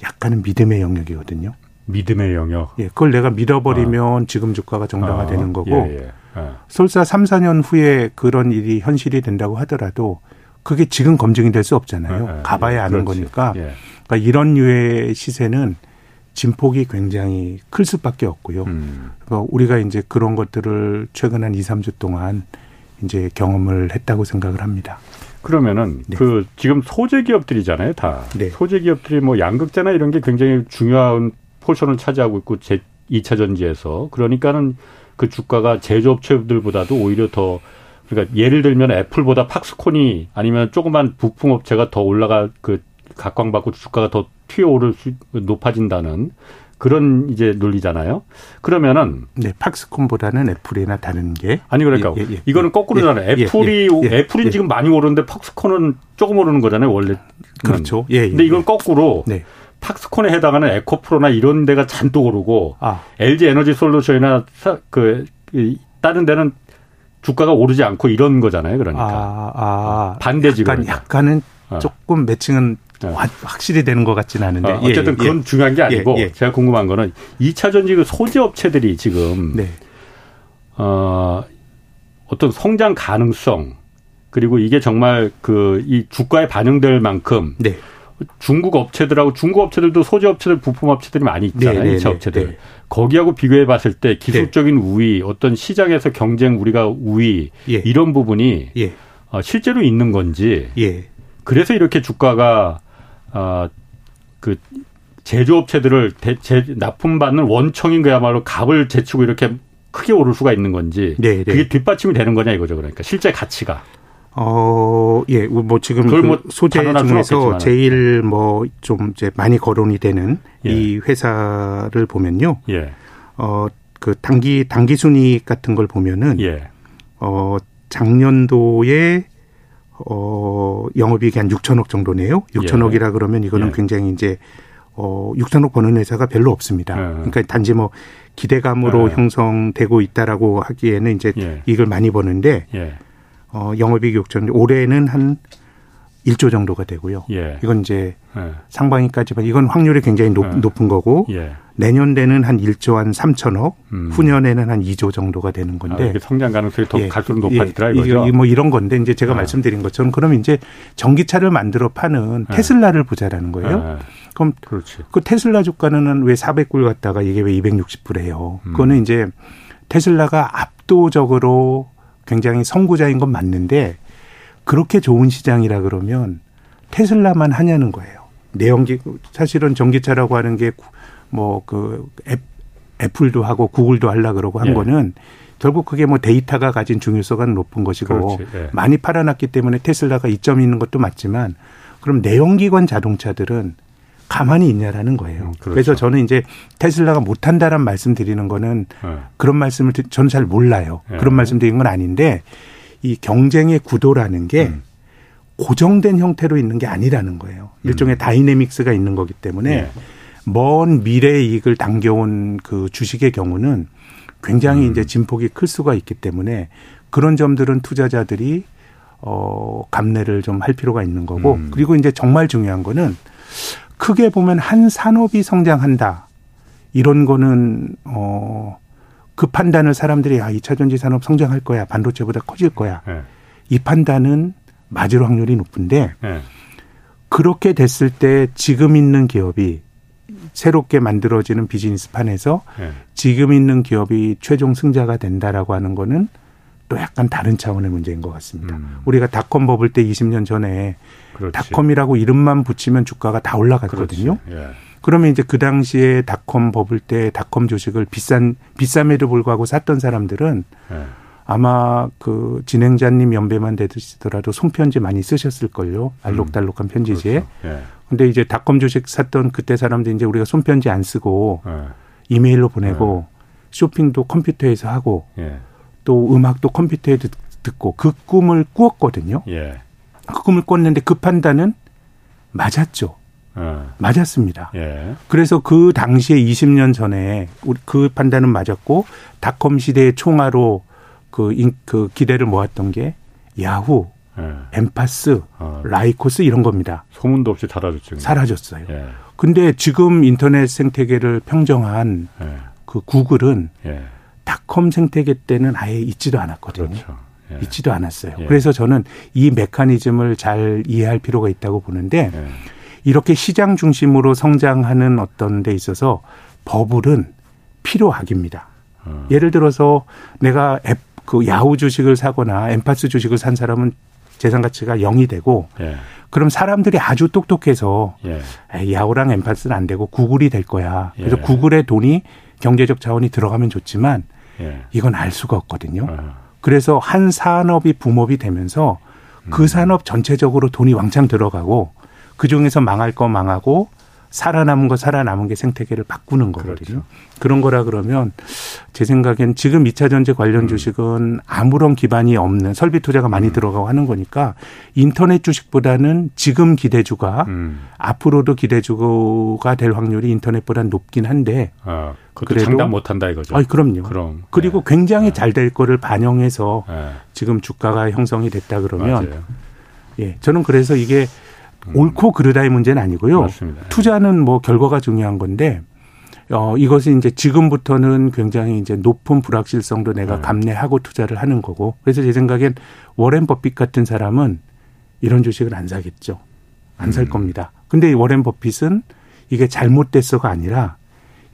Speaker 3: 약간은 믿음의 영역이거든요.
Speaker 1: 믿음의 영역.
Speaker 3: 예, 그걸 내가 믿어버리면 아. 지금 주가가 정당화되는 아. 거고 예, 예. 아. 설사 3, 4년 후에 그런 일이 현실이 된다고 하더라도 그게 지금 검증이 될 수 없잖아요. 예, 예. 가봐야 아는 그렇지. 거니까. 예. 그러니까 이런 류의 시세는 진폭이 굉장히 클 수밖에 없고요. 음. 그러니까 우리가 이제 그런 것들을 최근 한 2, 3주 동안 이제 경험을 했다고 생각을 합니다.
Speaker 1: 그러면은 네. 그 지금 소재 기업들이잖아요, 다. 네. 소재 기업들이 뭐 양극재나 이런 게 굉장히 중요한 포션을 차지하고 있고 제 2차 전지에서 그러니까는 그 주가가 제조업체들보다도 오히려 더 그러니까 예를 들면 애플보다 팍스콘이 아니면 조그만 부품 업체가 더 올라가 그 각광받고 주가가 더 튀어오를 수 높아진다는 그런 이제 논리잖아요. 그러면은
Speaker 3: 네, 팍스콘보다는 애플이나 다른 게
Speaker 1: 아니 그러니까 예, 예, 예, 이거는 거꾸로잖아요. 예, 예, 애플이 예, 애플이 지금 많이 오르는데 팍스콘은 조금 오르는 거잖아요. 원래
Speaker 3: 그렇죠.
Speaker 1: 예, 근데 이건 거꾸로 네. 팍스콘에 해당하는 에코프로나 이런 데가 잔뜩 오르고 아. LG 에너지 솔루션이나 그 다른 데는 주가가 오르지 않고 이런 거잖아요. 그러니까
Speaker 3: 아, 아.
Speaker 1: 반대지
Speaker 3: 약간, 약간은 어. 조금 매칭은 네. 확실히 되는 것 같지는 않은데.
Speaker 1: 어, 쨌든 예, 그건 예. 중요한 게 아니고 예, 예. 제가 궁금한 거는 2차 전지 그 소재 업체들이 지금 네. 어, 어떤 성장 가능성 그리고 이게 정말 그 이 주가에 반영될 만큼 네. 중국 업체들하고 중국 업체들도 소재 업체들 부품 업체들이 많이 있잖아요. 네, 2차 네, 업체들. 네. 거기하고 비교해 봤을 때 기술적인 네. 우위, 어떤 시장에서 경쟁 우리가 우위 예. 이런 부분이 예. 어, 실제로 있는 건지. 예. 그래서 이렇게 주가가 어, 그 제조업체들을 대, 제, 납품받는 원청인 그야말로 값을 제치고 이렇게 크게 오를 수가 있는 건지 네, 네. 그게 뒷받침이 되는 거냐 이거죠 그러니까 실제 가치가
Speaker 3: 어, 예, 뭐 지금 그 뭐 소재 중에서 제일 뭐 좀 이제 많이 거론이 되는 예. 이 회사를 보면요. 예. 어, 그 단기 단기 순이익 같은 걸 보면은 예. 어, 작년도에 어, 영업이익이 한 6천억 정도네요. 6천억이라 예. 그러면 이거는 예. 굉장히 이제 어, 6천억 버는 회사가 별로 없습니다. 예. 그러니까 단지 뭐 기대감으로 형성되고 있다라고 하기에는 이제 이걸 많이 버는데 어, 영업이익 6천 올해는 한 1조 정도가 되고요. 예. 이건 이제 예. 상반기까지만 이건 확률이 굉장히 높, 예. 높은 거고 예. 내년 되는 한 1조 한 3천억, 음. 후년에는 한 2조 정도가 되는 건데
Speaker 1: 아, 성장 가능성이 더 예. 갈수록 높아지더라 이거죠.
Speaker 3: 뭐 이런 건데 이제 제가 아. 말씀드린 것처럼 그럼 이제 전기차를 만들어 파는 예. 테슬라를 보자라는 거예요. 그럼 그렇지. 그 테슬라 주가는 왜 400불 갔다가 이게 왜 260불이에요? 음. 그거는 이제 테슬라가 압도적으로 굉장히 선구자인 건 맞는데 그렇게 좋은 시장이라 그러면 테슬라만 하냐는 거예요. 내연기 사실은 전기차라고 하는 게 뭐 그 애플도 하고 구글도 하려 그러고 한 예. 거는 결국 그게 뭐 데이터가 가진 중요성가 높은 것이고 예. 많이 팔아놨기 때문에 테슬라가 이점이 있는 것도 맞지만 그럼 내연기관 자동차들은 가만히 있냐라는 거예요. 음, 그렇죠. 그래서 저는 이제 테슬라가 못한다란 말씀 드리는 거는 네. 그런 말씀을 저는 잘 몰라요. 네. 그런 말씀 드리는 건 아닌데 이 경쟁의 구도라는 게 음. 고정된 형태로 있는 게 아니라는 거예요. 일종의 음. 다이내믹스가 있는 거기 때문에 네. 먼 미래의 이익을 당겨온 그 주식의 경우는 굉장히 음. 이제 진폭이 클 수가 있기 때문에 그런 점들은 투자자들이 어 감내를 좀 할 필요가 있는 거고 음. 그리고 이제 정말 중요한 거는 크게 보면 한 산업이 성장한다. 이런 거는 어 그 판단을 사람들이 아 2차 전지 산업 성장할 거야. 반도체보다 커질 거야. 네. 이 판단은 맞을 확률이 높은데 네. 그렇게 됐을 때 지금 있는 기업이 새롭게 만들어지는 비즈니스 판에서 네. 지금 있는 기업이 최종 승자가 된다라고 하는 거는 또 약간 다른 차원의 문제인 것 같습니다. 음. 우리가 닷컴 버블 때 20년 전에 그렇지. 닷컴이라고 이름만 붙이면 주가가 다 올라갔거든요. 예. 그러면 이제 그 당시에 닷컴 버블 때 닷컴 주식을 비싼 비쌈에도 불구하고 샀던 사람들은 예. 아마 그 진행자님 연배만 되시더라도 손편지 많이 쓰셨을 걸요. 알록달록한 음. 편지지에. 그렇죠. 예. 근데 이제 닷컴 주식 샀던 그때 사람들 이제 우리가 손편지 안 쓰고 예. 이메일로 보내고 예. 쇼핑도 컴퓨터에서 하고 예. 또 음악도 컴퓨터에 듣고 그 꿈을 꾸었거든요. 예. 그 꿈을 꿨는데 그 판단은 맞았죠. 어. 맞았습니다. 예. 그래서 그 당시에 20년 전에 그 판단은 맞았고 닷컴 시대의 총화로 그, 인, 그 기대를 모았던 게 야후, 예. 엠파스, 어. 라이코스 이런 겁니다.
Speaker 1: 소문도 없이 사라졌죠.
Speaker 3: 사라졌어요. 예. 근데 지금 인터넷 생태계를 평정한 예. 그 구글은 예. 닷컴 생태계 때는 아예 있지도 않았거든요. 그렇죠. 예. 있지도 않았어요. 예. 그래서 저는 이 메커니즘을 잘 이해할 필요가 있다고 보는데 예. 이렇게 시장 중심으로 성장하는 어떤 데 있어서 버블은 필요악입니다. 어. 예를 들어서 내가 앱, 그 야후 주식을 사거나 엠파스 주식을 산 사람은 재산 가치가 0이 되고 예. 그럼 사람들이 아주 똑똑해서 예. 에이, 야후랑 엠파스는 안 되고 구글이 될 거야. 그래서 예. 구글의 돈이 경제적 자원이 들어가면 좋지만 예. 이건 알 수가 없거든요. 어. 그래서 한 산업이 붐업이 되면서 그 음. 산업 전체적으로 돈이 왕창 들어가고 그 중에서 망할 거 망하고 살아남은 거 살아남은 게 생태계를 바꾸는 거거든요. 그렇죠. 그런 거라 그러면 제 생각엔 지금 2차 전지 관련 음. 주식은 아무런 기반이 없는 설비 투자가 많이 음. 들어가고 하는 거니까 인터넷 주식보다는 지금 기대주가 음. 앞으로도 기대주가 될 확률이 인터넷보다 높긴 한데
Speaker 1: 아, 그래도 장담 못 한다 이거죠.
Speaker 3: 아, 그럼요. 그럼 그리고 네. 굉장히 네. 잘될 거를 반영해서 네. 지금 주가가 형성이 됐다 그러면 맞아요. 예, 저는 그래서 이게 음. 옳고 그르다의 문제는 아니고요. 맞습니다. 투자는 뭐 결과가 중요한 건데 어 이것이 이제 지금부터는 굉장히 이제 높은 불확실성도 내가 네. 감내하고 투자를 하는 거고 그래서 제 생각엔 워렌 버핏 같은 사람은 이런 주식을 안 사겠죠. 안살 음. 겁니다. 근데 워렌 버핏은 이게 잘못됐어가 아니라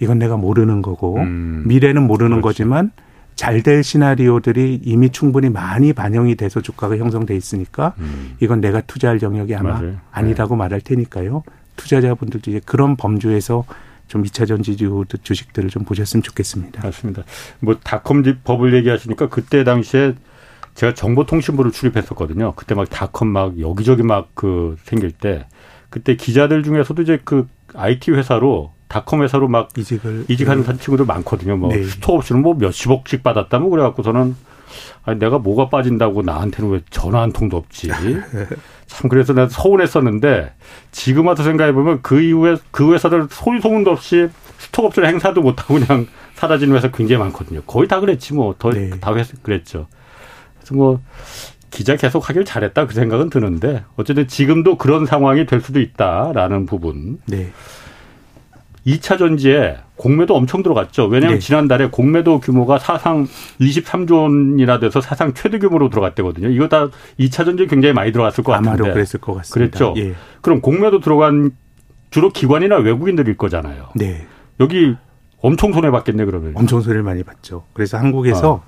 Speaker 3: 이건 내가 모르는 거고 음. 미래는 모르는 그렇지. 거지만 잘 될 시나리오들이 이미 충분히 많이 반영이 돼서 주가가 형성돼 있으니까 음. 이건 내가 투자할 영역이 아마 맞아요. 아니라고 네. 말할 테니까요. 투자자분들도 이제 그런 범주에서 좀 2차 전지 주식들을 좀 보셨으면 좋겠습니다.
Speaker 1: 맞습니다. 뭐 닷컴 법을 얘기하시니까 그때 당시에 제가 정보통신부를 출입했었거든요. 그때 막 닷컴 막 여기저기 막 그 생길 때 그때 기자들 중에서도 이제 그 IT 회사로 닷컴 회사로 막 이직을 이직하는 네. 친구들 많거든요. 뭐 네. 스토 옵션을 뭐 몇십억씩 받았다 뭐 그래갖고서는 아니 내가 뭐가 빠진다고 나한테는 왜 전화 한 통도 없지. 참 그래서 내가 서운했었는데 지금 와서 생각해 보면 그 이후에 그 회사들 소리 소문도 없이 스톡 옵션 행사도 못 하고 그냥 사라지는 회사 굉장히 많거든요. 거의 다 그랬지 뭐 더다 네. 그랬죠. 그래서 뭐 기자 계속 하길 잘했다 그 생각은 드는데 어쨌든 지금도 그런 상황이 될 수도 있다라는 부분. 네. 2차 전지에 공매도 엄청 들어갔죠. 왜냐하면 네. 지난달에 공매도 규모가 사상 23조 원이나 돼서 사상 최대 규모로 들어갔대거든요. 이거 다 2차 전지에 굉장히 많이 들어갔을 것 같은데.
Speaker 3: 아마도 그랬을 것 같습니다.
Speaker 1: 그랬죠. 예. 그럼 공매도 들어간 주로 기관이나 외국인들일 거잖아요. 네. 여기 엄청 손해 봤겠네 그러면.
Speaker 3: 엄청 손해를 많이 봤죠. 그래서 한국에서 어.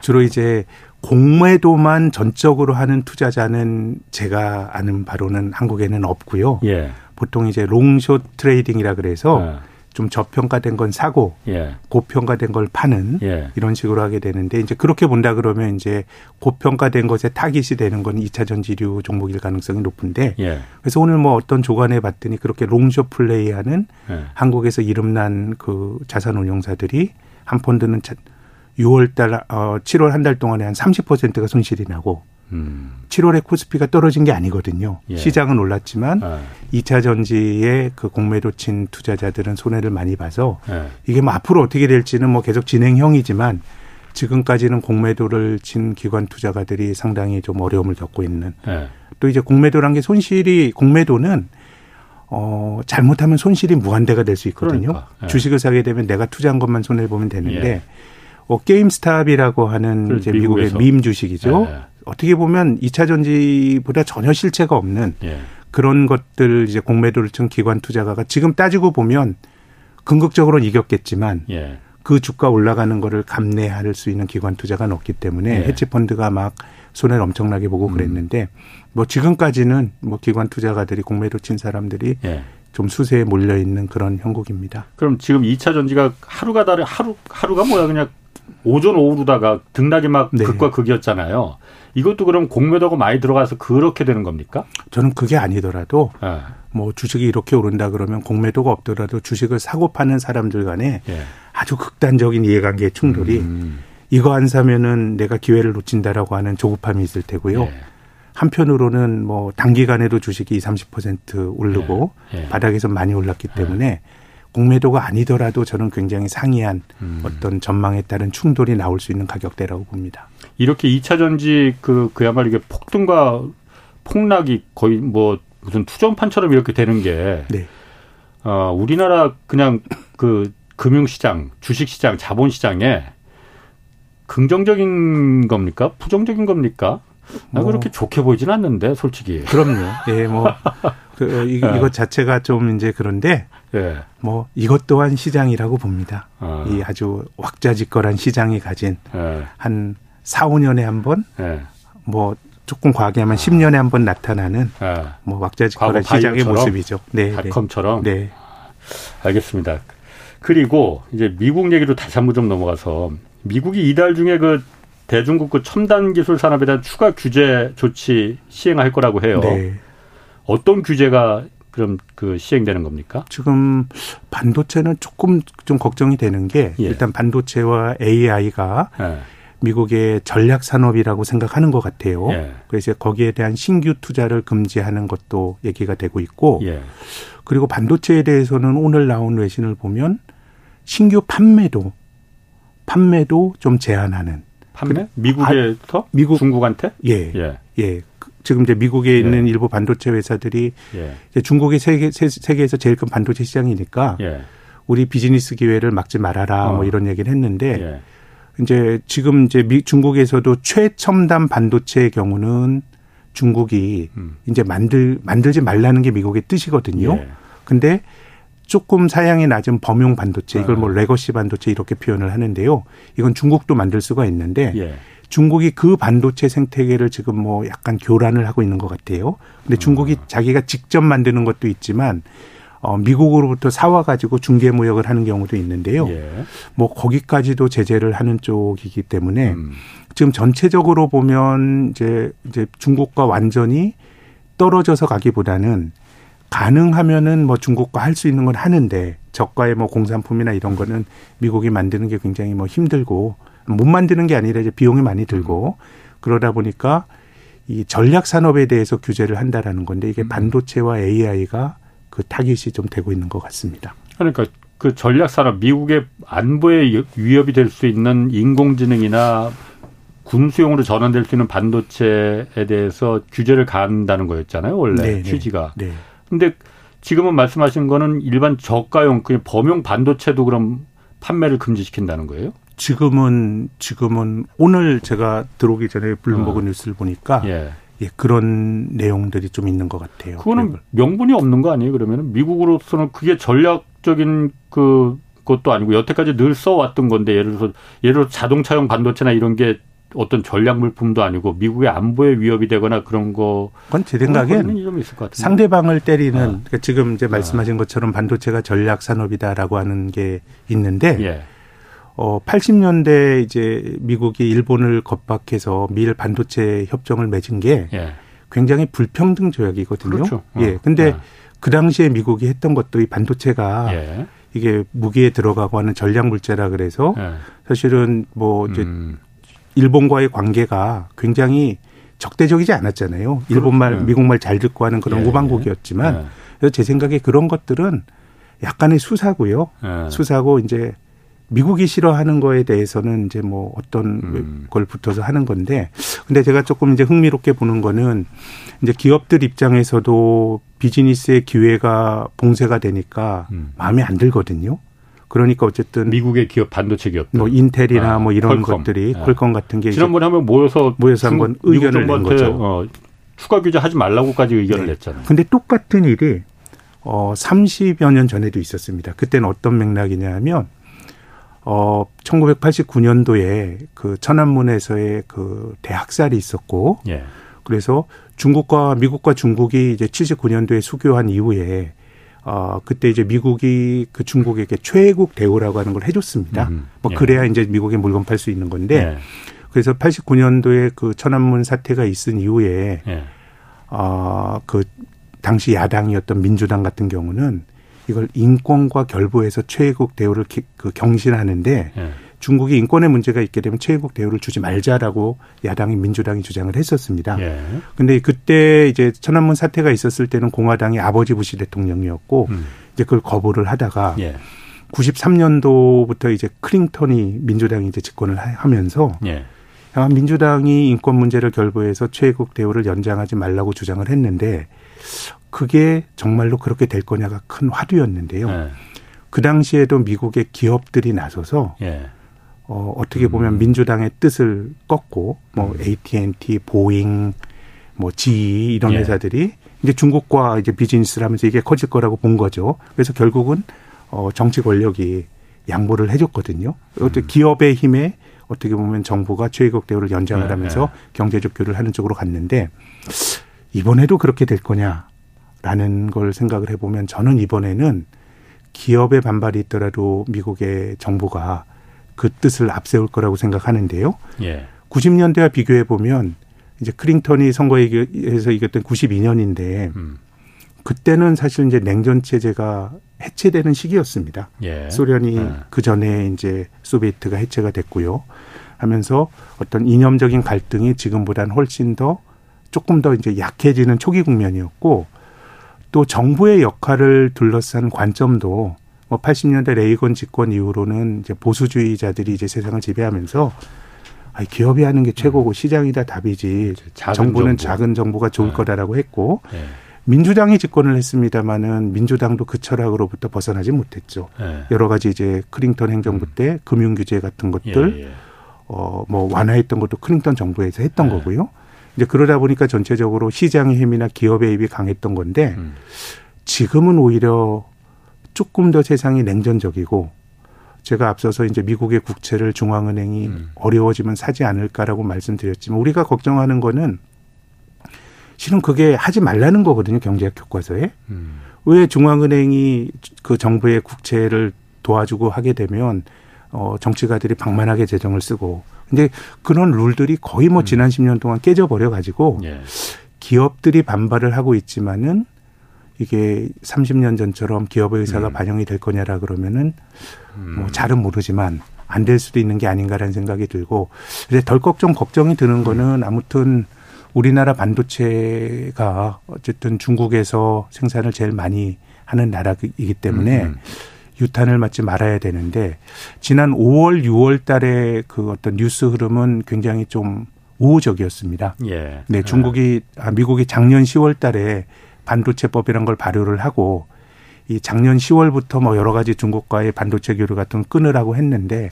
Speaker 3: 주로 이제 공매도만 전적으로 하는 투자자는 제가 아는 바로는 한국에는 없고요. 예. 보통 이제 long-short trading이라 그래서 예. 좀 저평가된 건 사고 예. 고평가된 걸 파는 예. 이런 식으로 하게 되는데 이제 그렇게 본다 그러면 이제 고평가된 것에 타깃이 되는 건 2차 전지류 종목일 가능성이 높은데 예. 그래서 오늘 뭐 어떤 조간에 봤더니 그렇게 롱숏 플레이하는 예. 한국에서 이름난 그 자산 운용사들이 한 펀드는 6월 달, 어, 7월 한 달 동안에 한 30%가 손실이 나고 음. 7월에 코스피가 떨어진 게 아니거든요. 예. 시장은 올랐지만 예. 2차 전지에 그 공매도 친 투자자들은 손해를 많이 봐서 예. 이게 뭐 앞으로 어떻게 될지는 뭐 계속 진행형이지만 지금까지는 공매도를 친 기관 투자가들이 상당히 좀 어려움을 겪고 있는 예. 또 이제 공매도란 게 손실이 공매도는 어 잘못하면 손실이 무한대가 될 수 있거든요. 그러니까. 예. 주식을 사게 되면 내가 투자한 것만 손해를 보면 되는데 예. 어, 게임스탑이라고 하는 이제 미국의 밈 주식이죠. 예. 어떻게 보면 2차 전지보다 전혀 실체가 없는 예. 그런 것들 이제 공매도를 친 기관 투자가가 지금 따지고 보면 궁극적으로는 이겼겠지만 예. 그 주가 올라가는 거를 감내할 수 있는 기관 투자가 없기 때문에 예. 해치 펀드가 막 손해를 엄청나게 보고 음. 그랬는데 뭐 지금까지는 뭐 기관 투자가들이 공매도 친 사람들이 예. 좀 수세에 몰려 있는 그런 형국입니다.
Speaker 1: 그럼 지금 2차 전지가 하루가 다른 하루 하루가 뭐야 그냥 오전 오후로다가 등락이 막 네. 극과 극이었잖아요. 이것도 그럼 공매도가 많이 들어가서 그렇게 되는 겁니까?
Speaker 3: 저는 그게 아니더라도 네. 뭐 주식이 이렇게 오른다 그러면 공매도가 없더라도 주식을 사고 파는 사람들 간에 네. 아주 극단적인 이해관계 충돌이 음. 이거 안 사면은 내가 기회를 놓친다라고 하는 조급함이 있을 테고요. 네. 한편으로는 뭐 단기간에도 주식이 20, 30% 오르고 바닥에서 많이 올랐기 때문에 공매도가 아니더라도 저는 굉장히 상이한 음. 어떤 전망에 따른 충돌이 나올 수 있는 가격대라고 봅니다.
Speaker 1: 이렇게 2차 전지 그 그야말로 이게 폭등과 폭락이 거의 뭐 무슨 투정판처럼 이렇게 되는 게 네. 어, 우리나라 그냥 그 금융시장, 주식시장, 자본시장에 긍정적인 겁니까? 부정적인 겁니까? 나 뭐. 그렇게 좋게 보이진 않는데 솔직히.
Speaker 3: 그럼요. 예, 뭐 그, 이, 네. 이것 자체가 좀 이제 그런데 예. 뭐 이것 또한 시장이라고 봅니다. 어. 이 아주 왁자지껄한 시장이 가진 예. 한 4, 5년에 한 번, 예. 뭐 조금 과하게 하면 아. 10년에 한 번 나타나는 네. 뭐 왁자지껄한 시장의 모습이죠.
Speaker 1: 네, 닷컴처럼. 네. 네. 알겠습니다. 그리고 이제 미국 얘기로 다시 한번 좀 넘어가서 미국이 이달 중에 그 대중국 그 첨단 기술 산업에 대한 추가 규제 조치 시행할 거라고 해요. 네. 어떤 규제가 그럼 그 시행되는 겁니까?
Speaker 3: 지금 반도체는 조금 좀 걱정이 되는 게 예. 일단 반도체와 AI가 예. 미국의 전략 산업이라고 생각하는 것 같아요. 예. 그래서 거기에 대한 신규 투자를 금지하는 것도 얘기가 되고 있고, 예. 그리고 반도체에 대해서는 오늘 나온 외신을 보면 신규 판매도 판매도 좀 제한하는.
Speaker 1: 판매? 미국에서? 아, 미국 중국한테?
Speaker 3: 예. 예. 예. 지금 이제 미국에 있는 예. 일부 반도체 회사들이 예. 이제 중국이 세계 세계에서 제일 큰 반도체 시장이니까 예. 우리 비즈니스 기회를 막지 말아라 뭐 어. 뭐 이런 얘기를 했는데 예. 이제 지금 이제 미, 중국에서도 최첨단 반도체의 경우는 중국이 음. 이제 만들 만들지 말라는 게 미국의 뜻이거든요. 예. 근데 조금 사양이 낮은 범용 반도체 이걸 뭐 아. legacy 반도체 이렇게 표현을 하는데요. 이건 중국도 만들 수가 있는데 예. 중국이 그 반도체 생태계를 지금 뭐 약간 교란을 하고 있는 것 같아요. 근데 중국이 음. 자기가 직접 만드는 것도 있지만 어, 미국으로부터 사와 가지고 중개 무역을 하는 경우도 있는데요. 예. 뭐 거기까지도 제재를 하는 쪽이기 때문에 음. 지금 전체적으로 보면 이제 이제 중국과 완전히 떨어져서 가기보다는 가능하면은 뭐 중국과 할 수 있는 건 하는데 저가의 뭐 공산품이나 이런 거는 미국이 만드는 게 굉장히 뭐 힘들고 못 만드는 게 아니라 이제 비용이 많이 들고 그러다 보니까 이 전략 산업에 대해서 규제를 한다라는 건데 이게 음. 반도체와 AI가 그 타깃이 좀 되고 있는 것 같습니다.
Speaker 1: 그러니까 그 전략 산업 미국의 안보에 위협이 될 수 있는 인공지능이나 군수용으로 전환될 수 있는 반도체에 대해서 규제를 가한다는 거였잖아요, 원래 네, 네. 취지가. 네. 근데 지금은 말씀하신 거는 일반 저가용 그냥 범용 반도체도 그럼 판매를 금지시킨다는 거예요?
Speaker 3: 지금은 지금은 오늘 제가 들어오기 전에 블룸버그 어. 뉴스를 보니까 예. 예. 그런 내용들이 좀 있는 것 같아요.
Speaker 1: 그거는 명분이 없는 거 아니에요? 그러면 미국으로서는 그게 전략적인 그 것도 아니고 여태까지 늘 써왔던 건데 예를 들어서 예를 들어 자동차용 반도체나 이런 게 어떤 전략 물품도 아니고 미국의 안보에 위협이 되거나 그런 거.
Speaker 3: 그건 제 생각엔 상대방을 때리는 아. 그러니까 지금 이제 말씀하신 것처럼 반도체가 전략 산업이다라고 하는 게 있는데 예. 어 80년대 이제 미국이 일본을 겁박해서 미일 반도체 협정을 맺은 게 예. 굉장히 불평등 조약이거든요. 그렇죠. 어. 예. 근데 예. 그 당시에 미국이 했던 것도 이 반도체가 예. 이게 무기에 들어가고 하는 전략 물자라 그래서 예. 사실은 뭐 이제 음. 일본과의 관계가 굉장히 적대적이지 않았잖아요. 일본 말, 그렇죠. 미국 말 잘 듣고 하는 그런 예. 우방국이었지만 예. 그래서 제 생각에 그런 것들은 약간의 수사고요. 예. 수사고 이제 미국이 싫어하는 거에 대해서는 이제 뭐 어떤 음. 걸 붙어서 하는 건데 근데 제가 조금 이제 흥미롭게 보는 거는 이제 기업들 입장에서도 비즈니스의 기회가 봉쇄가 되니까 음. 마음에 안 들거든요. 그러니까 어쨌든
Speaker 1: 미국의 기업 반도체 기업
Speaker 3: 뭐 인텔이나 아, 뭐 이런 퀄컴. 것들이 아. 퀄컴 같은 게
Speaker 1: 지난번에 한번 모여서
Speaker 3: 모여서 한번 의견을 낸 거죠.
Speaker 1: 어, 추가 규제 하지 말라고까지 의견을 네. 냈잖아요.
Speaker 3: 근데 똑같은 일이 어 30여 년 전에도 있었습니다. 그때는 어떤 맥락이냐면 어 1989년도에 그 천안문에서의 그 대학살이 있었고 예. 그래서 중국과 미국과 중국이 이제 79년도에 수교한 이후에 어, 그때 이제 미국이 그 중국에게 최애국 대우라고 하는 걸 해줬습니다. 음, 뭐 예. 그래야 이제 미국에 물건 팔 수 있는 건데 예. 그래서 89년도에 그 천안문 사태가 있은 이후에 예. 어, 그 당시 야당이었던 민주당 같은 경우는 이걸 인권과 결부해서 최애국 대우를 그 경신하는데 예. 중국이 인권의 문제가 있게 되면 최애국 대우를 주지 말자라고 야당이 민주당이 주장을 했었습니다. 예. 근데 그때 이제 천안문 사태가 있었을 때는 공화당이 아버지 부시 대통령이었고 음. 이제 그걸 거부를 하다가 예. 93년도부터 이제 클링턴이 민주당이 이제 집권을 하면서 예. 민주당이 인권 문제를 결부해서 최애국 대우를 연장하지 말라고 주장을 했는데 그게 정말로 그렇게 될 거냐가 큰 화두였는데요. 예. 그 당시에도 미국의 기업들이 나서서 예. 어, 어떻게 보면 음. 민주당의 뜻을 꺾고 뭐 음. AT&T, 보잉, 뭐 GE 이런 예. 회사들이 이제 중국과 이제 비즈니스를 하면서 이게 커질 거라고 본 거죠. 그래서 결국은 어, 정치 권력이 양보를 해줬거든요. 어떻게 음. 기업의 힘에 어떻게 보면 정부가 최혜국 대우를 연장을 네, 하면서 네. 경제적 교류를 하는 쪽으로 갔는데 이번에도 그렇게 될 거냐 라는 걸 생각을 해보면 저는 이번에는 기업의 반발이 있더라도 미국의 정부가 그 뜻을 앞세울 거라고 생각하는데요. 예. 90년대와 비교해 보면 이제 크링턴이 선거에서 이겼던 92년인데 음. 그때는 사실 이제 냉전 체제가 해체되는 시기였습니다. 예. 소련이 예. 그 전에 이제 소비에트가 해체가 됐고요. 하면서 어떤 이념적인 갈등이 지금보다는 훨씬 더 조금 더 이제 약해지는 초기 국면이었고 또 정부의 역할을 둘러싼 관점도 뭐 80년대 레이건 집권 이후로는 이제 보수주의자들이 이제 세상을 지배하면서 아, 기업이 하는 게 최고고 음. 시장이다 답이지. 정부는 정부. 작은 정부가 좋을 네. 거다라고 했고 네. 민주당이 집권을 했습니다마는 민주당도 그 철학으로부터 벗어나지 못했죠. 네. 여러 가지 이제 크링턴 행정부 음. 때 금융 규제 같은 것들 예, 예. 어뭐 완화했던 것도 크링턴 정부에서 했던 네. 거고요. 이제 그러다 보니까 전체적으로 시장의 힘이나 기업의 힘이 강했던 건데 음. 지금은 오히려 조금 더 세상이 냉전적이고 제가 앞서서 이제 미국의 국채를 중앙은행이 음. 어려워지면 사지 않을까라고 말씀드렸지만 우리가 걱정하는 거는 실은 그게 하지 말라는 거거든요 경제학 교과서에 음. 왜 중앙은행이 그 정부의 국채를 도와주고 하게 되면 어 정치가들이 방만하게 재정을 쓰고 근데 그런 룰들이 거의 뭐 음. 지난 10년 동안 깨져버려 가지고 예. 기업들이 반발을 하고 있지만은 이게 30년 전처럼 기업의 의사가 음. 반영이 될 거냐라 그러면은 음. 뭐 잘은 모르지만 안 될 수도 있는 게 아닌가라는 생각이 들고 근데 덜 걱정 걱정이 드는 음. 거는 아무튼 우리나라 반도체가 어쨌든 중국에서 생산을 제일 많이 하는 나라이기 때문에 음. 음. 유탄을 맞지 말아야 되는데 지난 5월 6월 달에 그 어떤 뉴스 흐름은 굉장히 좀 우호적이었습니다. 예. 네, 중국이 아 미국이 작년 10월 달에 반도체법이란 걸 발효를 하고 이 작년 10월부터 뭐 여러 가지 중국과의 반도체 교류 같은 끊으라고 했는데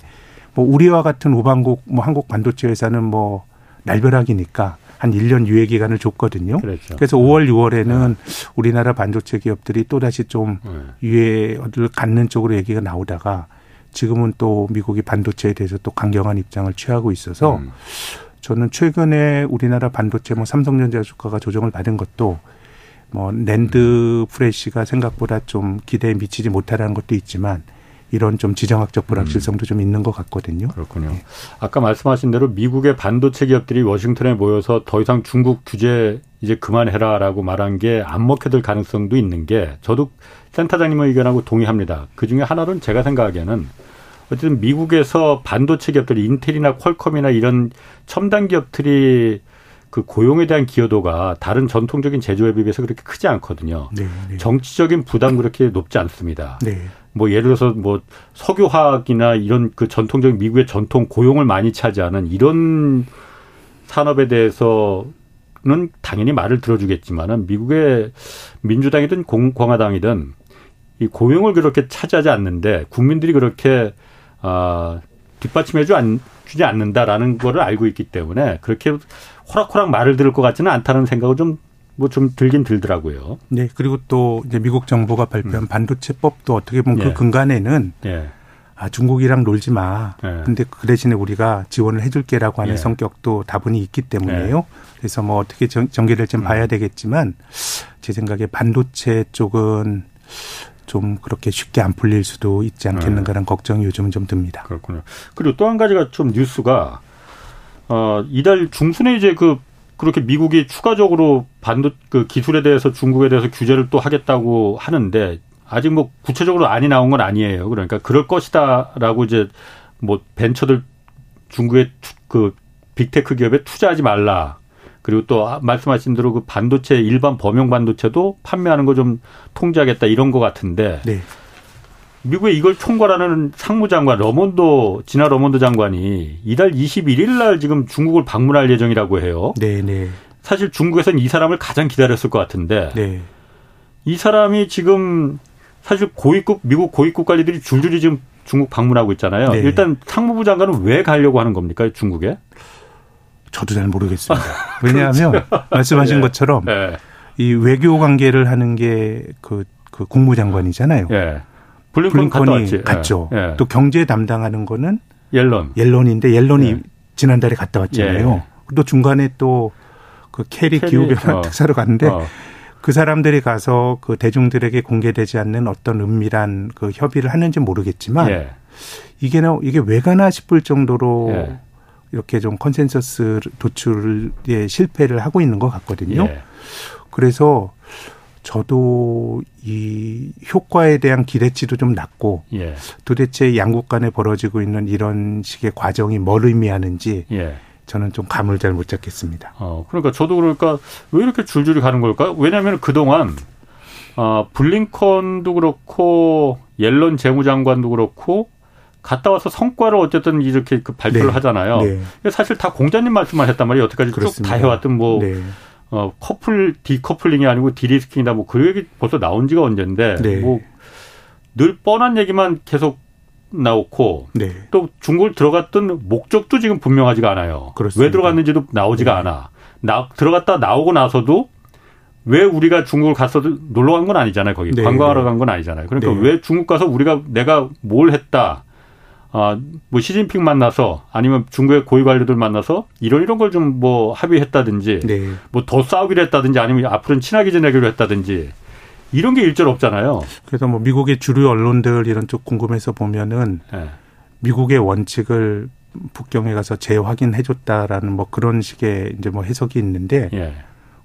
Speaker 3: 뭐 우리와 같은 우방국 뭐 한국 반도체 회사는 뭐 날벼락이니까 한 1년 유예 기간을 줬거든요. 그렇죠. 그래서 5월, 6월에는 네. 우리나라 반도체 기업들이 또 다시 좀 네. 유예를 갖는 쪽으로 얘기가 나오다가 지금은 또 미국이 반도체에 대해서 또 강경한 입장을 취하고 있어서 음. 저는 최근에 우리나라 반도체 뭐 삼성전자 주가가 조정을 받은 것도 뭐 랜드 프레시가 생각보다 좀 기대에 미치지 못하라는 것도 있지만 이런 좀 지정학적 불확실성도 음. 좀 있는 것 같거든요.
Speaker 1: 그렇군요. 네. 아까 말씀하신 대로 미국의 반도체 기업들이 워싱턴에 모여서 더 이상 중국 규제 이제 그만해라라고 말한 게 안 먹혀들 가능성도 있는 게 저도 센터장님의 의견하고 동의합니다. 그 중에 하나는 제가 생각하기에는 어쨌든 미국에서 반도체 기업들 인텔이나 퀄컴이나 이런 첨단 기업들이 그 고용에 대한 기여도가 다른 전통적인 제조업에 비해서 그렇게 크지 않거든요. 네, 네. 정치적인 부담 그렇게 높지 않습니다. 네. 뭐 예를 들어서 뭐 석유화학이나 이런 그 전통적인 미국의 전통 고용을 많이 차지하는 이런 산업에 대해서는 당연히 말을 들어주겠지만은 미국의 민주당이든 공화당이든 이 고용을 그렇게 차지하지 않는데 국민들이 그렇게 아 뒷받침해 주지 않는다라는 거를 알고 있기 때문에 그렇게 호락호락 말을 들을 것 같지는 않다는 생각을 좀 뭐 좀 들긴 들더라고요.
Speaker 3: 네. 그리고 또 이제 미국 정부가 발표한 음. 반도체법도 어떻게 보면 그 예. 그 근간에는 예. 아, 중국이랑 놀지 마. 예. 근데 그 대신에 우리가 지원을 해줄게라고 하는 예. 성격도 다분히 있기 때문에요. 예. 그래서 뭐 어떻게 전, 전개될지는 음. 봐야 되겠지만 제 생각에 반도체 쪽은 좀 그렇게 쉽게 안 풀릴 수도 있지 않겠는가라는 네. 걱정이 요즘은 좀 듭니다.
Speaker 1: 그렇군요. 그리고 또 한 가지가 좀 뉴스가 어 이달 중순에 이제 그 그렇게 미국이 추가적으로 반도 그 기술에 대해서 중국에 대해서 규제를 또 하겠다고 하는데 아직 뭐 구체적으로 안이 나온 건 아니에요. 그러니까 그럴 것이다라고 이제 뭐 벤처들 중국의 그 빅테크 기업에 투자하지 말라. 그리고 또 말씀하신 대로 그 반도체 일반 범용 반도체도 판매하는 거 좀 통제하겠다 이런 거 같은데 네. 미국에 이걸 총괄하는 상무장관 러몬도 진화 러몬도 장관이 이달 21일 날 지금 중국을 방문할 예정이라고 해요. 네, 네. 사실 중국에서는 이 사람을 가장 기다렸을 것 같은데 네. 이 사람이 지금 사실 고위급 미국 고위급 관리들이 줄줄이 지금 중국 방문하고 있잖아요. 네. 일단 상무부 장관은 왜 가려고 하는 겁니까 중국에?
Speaker 3: 저도 잘 모르겠습니다. 왜냐하면 그렇죠. 말씀하신 네. 것처럼 네. 이 외교 관계를 하는 게 그 그 국무장관이잖아요. 네. 블링컨 블링컨이 갔죠. 예. 또 경제 담당하는 거는
Speaker 1: 옐런.
Speaker 3: 옐런인데 옐런이 예. 지난달에 갔다 왔잖아요. 예. 또 중간에 또 그 캐리, 캐리 기후변화 어. 특사로 갔는데 어. 그 사람들이 가서 그 대중들에게 공개되지 않는 어떤 은밀한 그 협의를 하는지 모르겠지만 예. 이게 이게 왜 가나 싶을 정도로 예. 이렇게 좀 컨센서스 도출에 실패를 하고 있는 것 같거든요. 예. 그래서 저도 이 효과에 대한 기대치도 좀 낮고 예. 도대체 양국 간에 벌어지고 있는 이런 식의 과정이 뭘 의미하는지 예. 저는 좀 감을 잘 못 잡겠습니다.
Speaker 1: 어, 그러니까 저도 그러니까 왜 이렇게 줄줄이 가는 걸까? 왜냐하면 그동안 어, 블링컨도 그렇고 옐런 재무장관도 그렇고 갔다 와서 성과를 어쨌든 이렇게 그 발표를 네. 하잖아요. 네. 사실 다 공자님 말씀만 했단 말이에요. 여태까지 쭉 다 해왔던 뭐 네. 어, 커플 디커플링이 아니고 디리스킹이다 뭐 그 얘기 벌써 나온 지가 언젠데 네. 뭐늘 뻔한 얘기만 계속 나오고 네. 또 중국을 들어갔던 목적도 지금 분명하지가 않아요. 그렇습니다. 왜 들어갔는지도 나오지가 네. 않아. 나 들어갔다 나오고 나서도 왜 우리가 중국을 갔어도 놀러 간 건 아니잖아요. 거기 네. 관광하러 간 건 아니잖아요. 그러니까 네. 왜 중국 가서 우리가 내가 뭘 했다. 아, 뭐 시진핑 만나서 아니면 중국의 고위 관료들 만나서 이런 이런 걸 좀 뭐 합의했다든지 네. 뭐더 싸우기로 했다든지 아니면 앞으로는 친하게 지내기로 했다든지 이런 게 일절 없잖아요.
Speaker 3: 그래서 뭐 미국의 주류 언론들 이런 쪽 궁금해서 보면은 네. 미국의 원칙을 북경에 가서 재확인해 줬다라는 뭐 그런 식의 이제 뭐 해석이 있는데 예.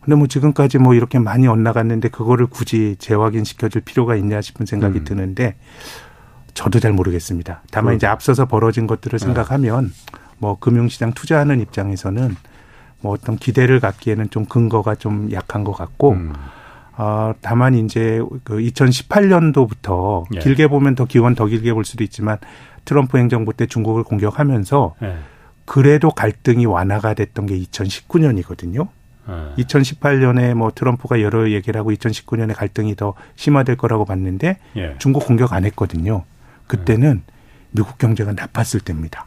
Speaker 3: 근데 뭐 지금까지 뭐 이렇게 많이 엇나갔는데 그거를 굳이 재확인 시켜 줄 필요가 있냐 싶은 생각이 음. 드는데 저도 잘 모르겠습니다. 다만 그 이제 앞서서 벌어진 것들을 네. 생각하면 뭐 금융시장 투자하는 입장에서는 뭐 어떤 기대를 갖기에는 좀 근거가 좀 약한 것 같고 음. 어, 다만 이제 그 2018년도부터 예. 길게 보면 더 기원 더 길게 볼 수도 있지만 트럼프 행정부 때 중국을 공격하면서 예. 그래도 갈등이 완화가 됐던 게 2019년이거든요. 예. 2018년에 뭐 트럼프가 여러 얘기를 하고 2019년에 갈등이 더 심화될 거라고 봤는데 예. 중국 공격 안 했거든요. 그때는 미국 경제가 나빴을 때입니다.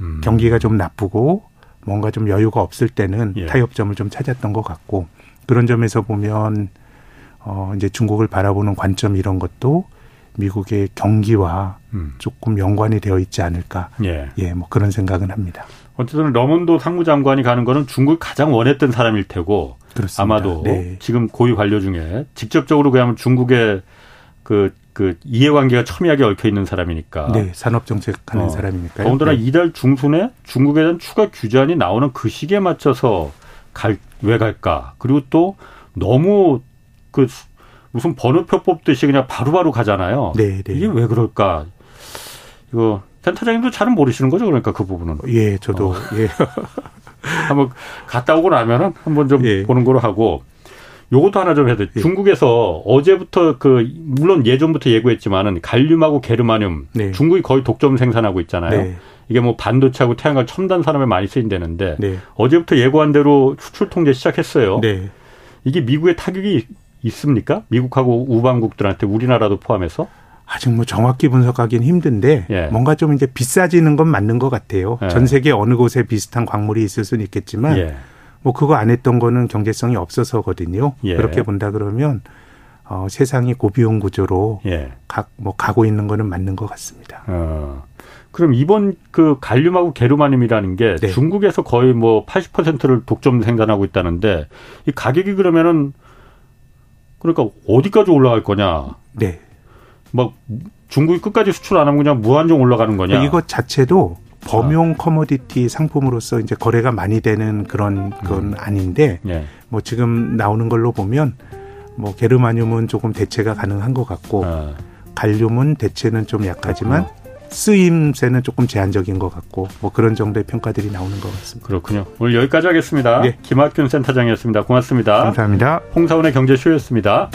Speaker 3: 음. 경기가 좀 나쁘고 뭔가 좀 여유가 없을 때는 예. 타협점을 좀 찾았던 것 같고 그런 점에서 보면 어 이제 중국을 바라보는 관점 이런 것도 미국의 경기와 음. 조금 연관이 되어 있지 않을까. 예. 예, 뭐 그런 생각은 합니다.
Speaker 1: 어쨌든 러먼도 상무장관이 가는 거는 중국이 가장 원했던 사람일 테고 그렇습니다. 아마도 네. 지금 고위 관료 중에 직접적으로 그냥 중국의 그, 그 이해관계가 첨예하게 얽혀 있는 사람이니까.
Speaker 3: 네, 산업 정책 하는 어. 사람이니까.
Speaker 1: 더군다나 네. 이달 중순에 중국에 대한 추가 규제안이 나오는 그 시기에 맞춰서 갈, 왜 갈까. 그리고 또 너무 그 무슨 번호표 뽑듯이 그냥 바로바로 가잖아요. 네, 네. 이게 왜 그럴까? 이거 센터장님도 잘은 모르시는 거죠, 그러니까 그 부분은.
Speaker 3: 예, 저도 어. 예.
Speaker 1: 한번 갔다 오고 나면은 한번 좀 예. 보는 거로 하고 요것도 하나 좀 해야 돼. 예. 중국에서 어제부터 그 물론 예전부터 예고했지만은 갈륨하고 게르마늄 네. 중국이 거의 독점 생산하고 있잖아요. 네. 이게 뭐 반도체하고 태양광 첨단 산업에 많이 쓰인다는데 네. 어제부터 예고한 대로 수출 통제 시작했어요. 네. 이게 미국의 타격이 있습니까? 미국하고 우방국들한테 우리나라도 포함해서?
Speaker 3: 아직 뭐 정확히 분석하기는 힘든데 예. 뭔가 좀 이제 비싸지는 건 맞는 것 같아요. 예. 전 세계 어느 곳에 비슷한 광물이 있을 수는 있겠지만 예. 뭐 그거 안 했던 거는 경제성이 없어서거든요. 예. 그렇게 본다 그러면 어, 세상이 고비용 구조로 예. 각, 뭐 가고 있는 거는 맞는 것 같습니다. 어.
Speaker 1: 그럼 이번 그 갈륨하고 게르마늄이라는 게 네. 중국에서 거의 뭐 80%를 독점 생산하고 있다는데 이 가격이 그러면은 그러니까 어디까지 올라갈 거냐? 네. 막 중국이 끝까지 수출 안 하면 그냥 무한정 올라가는 거냐?
Speaker 3: 이것 자체도 범용 아. 커머디티 상품으로서 이제 거래가 많이 되는 그런 건 음. 아닌데 예. 뭐 지금 나오는 걸로 보면 뭐 게르마늄은 조금 대체가 가능한 것 같고 아. 갈륨은 대체는 좀 약하지만 어. 쓰임새는 조금 제한적인 것 같고 뭐 그런 정도의 평가들이 나오는 것 같습니다.
Speaker 1: 그렇군요. 오늘 여기까지 하겠습니다. 네. 김학균 센터장이었습니다. 고맙습니다.
Speaker 3: 감사합니다.
Speaker 1: 홍사원의 경제쇼였습니다.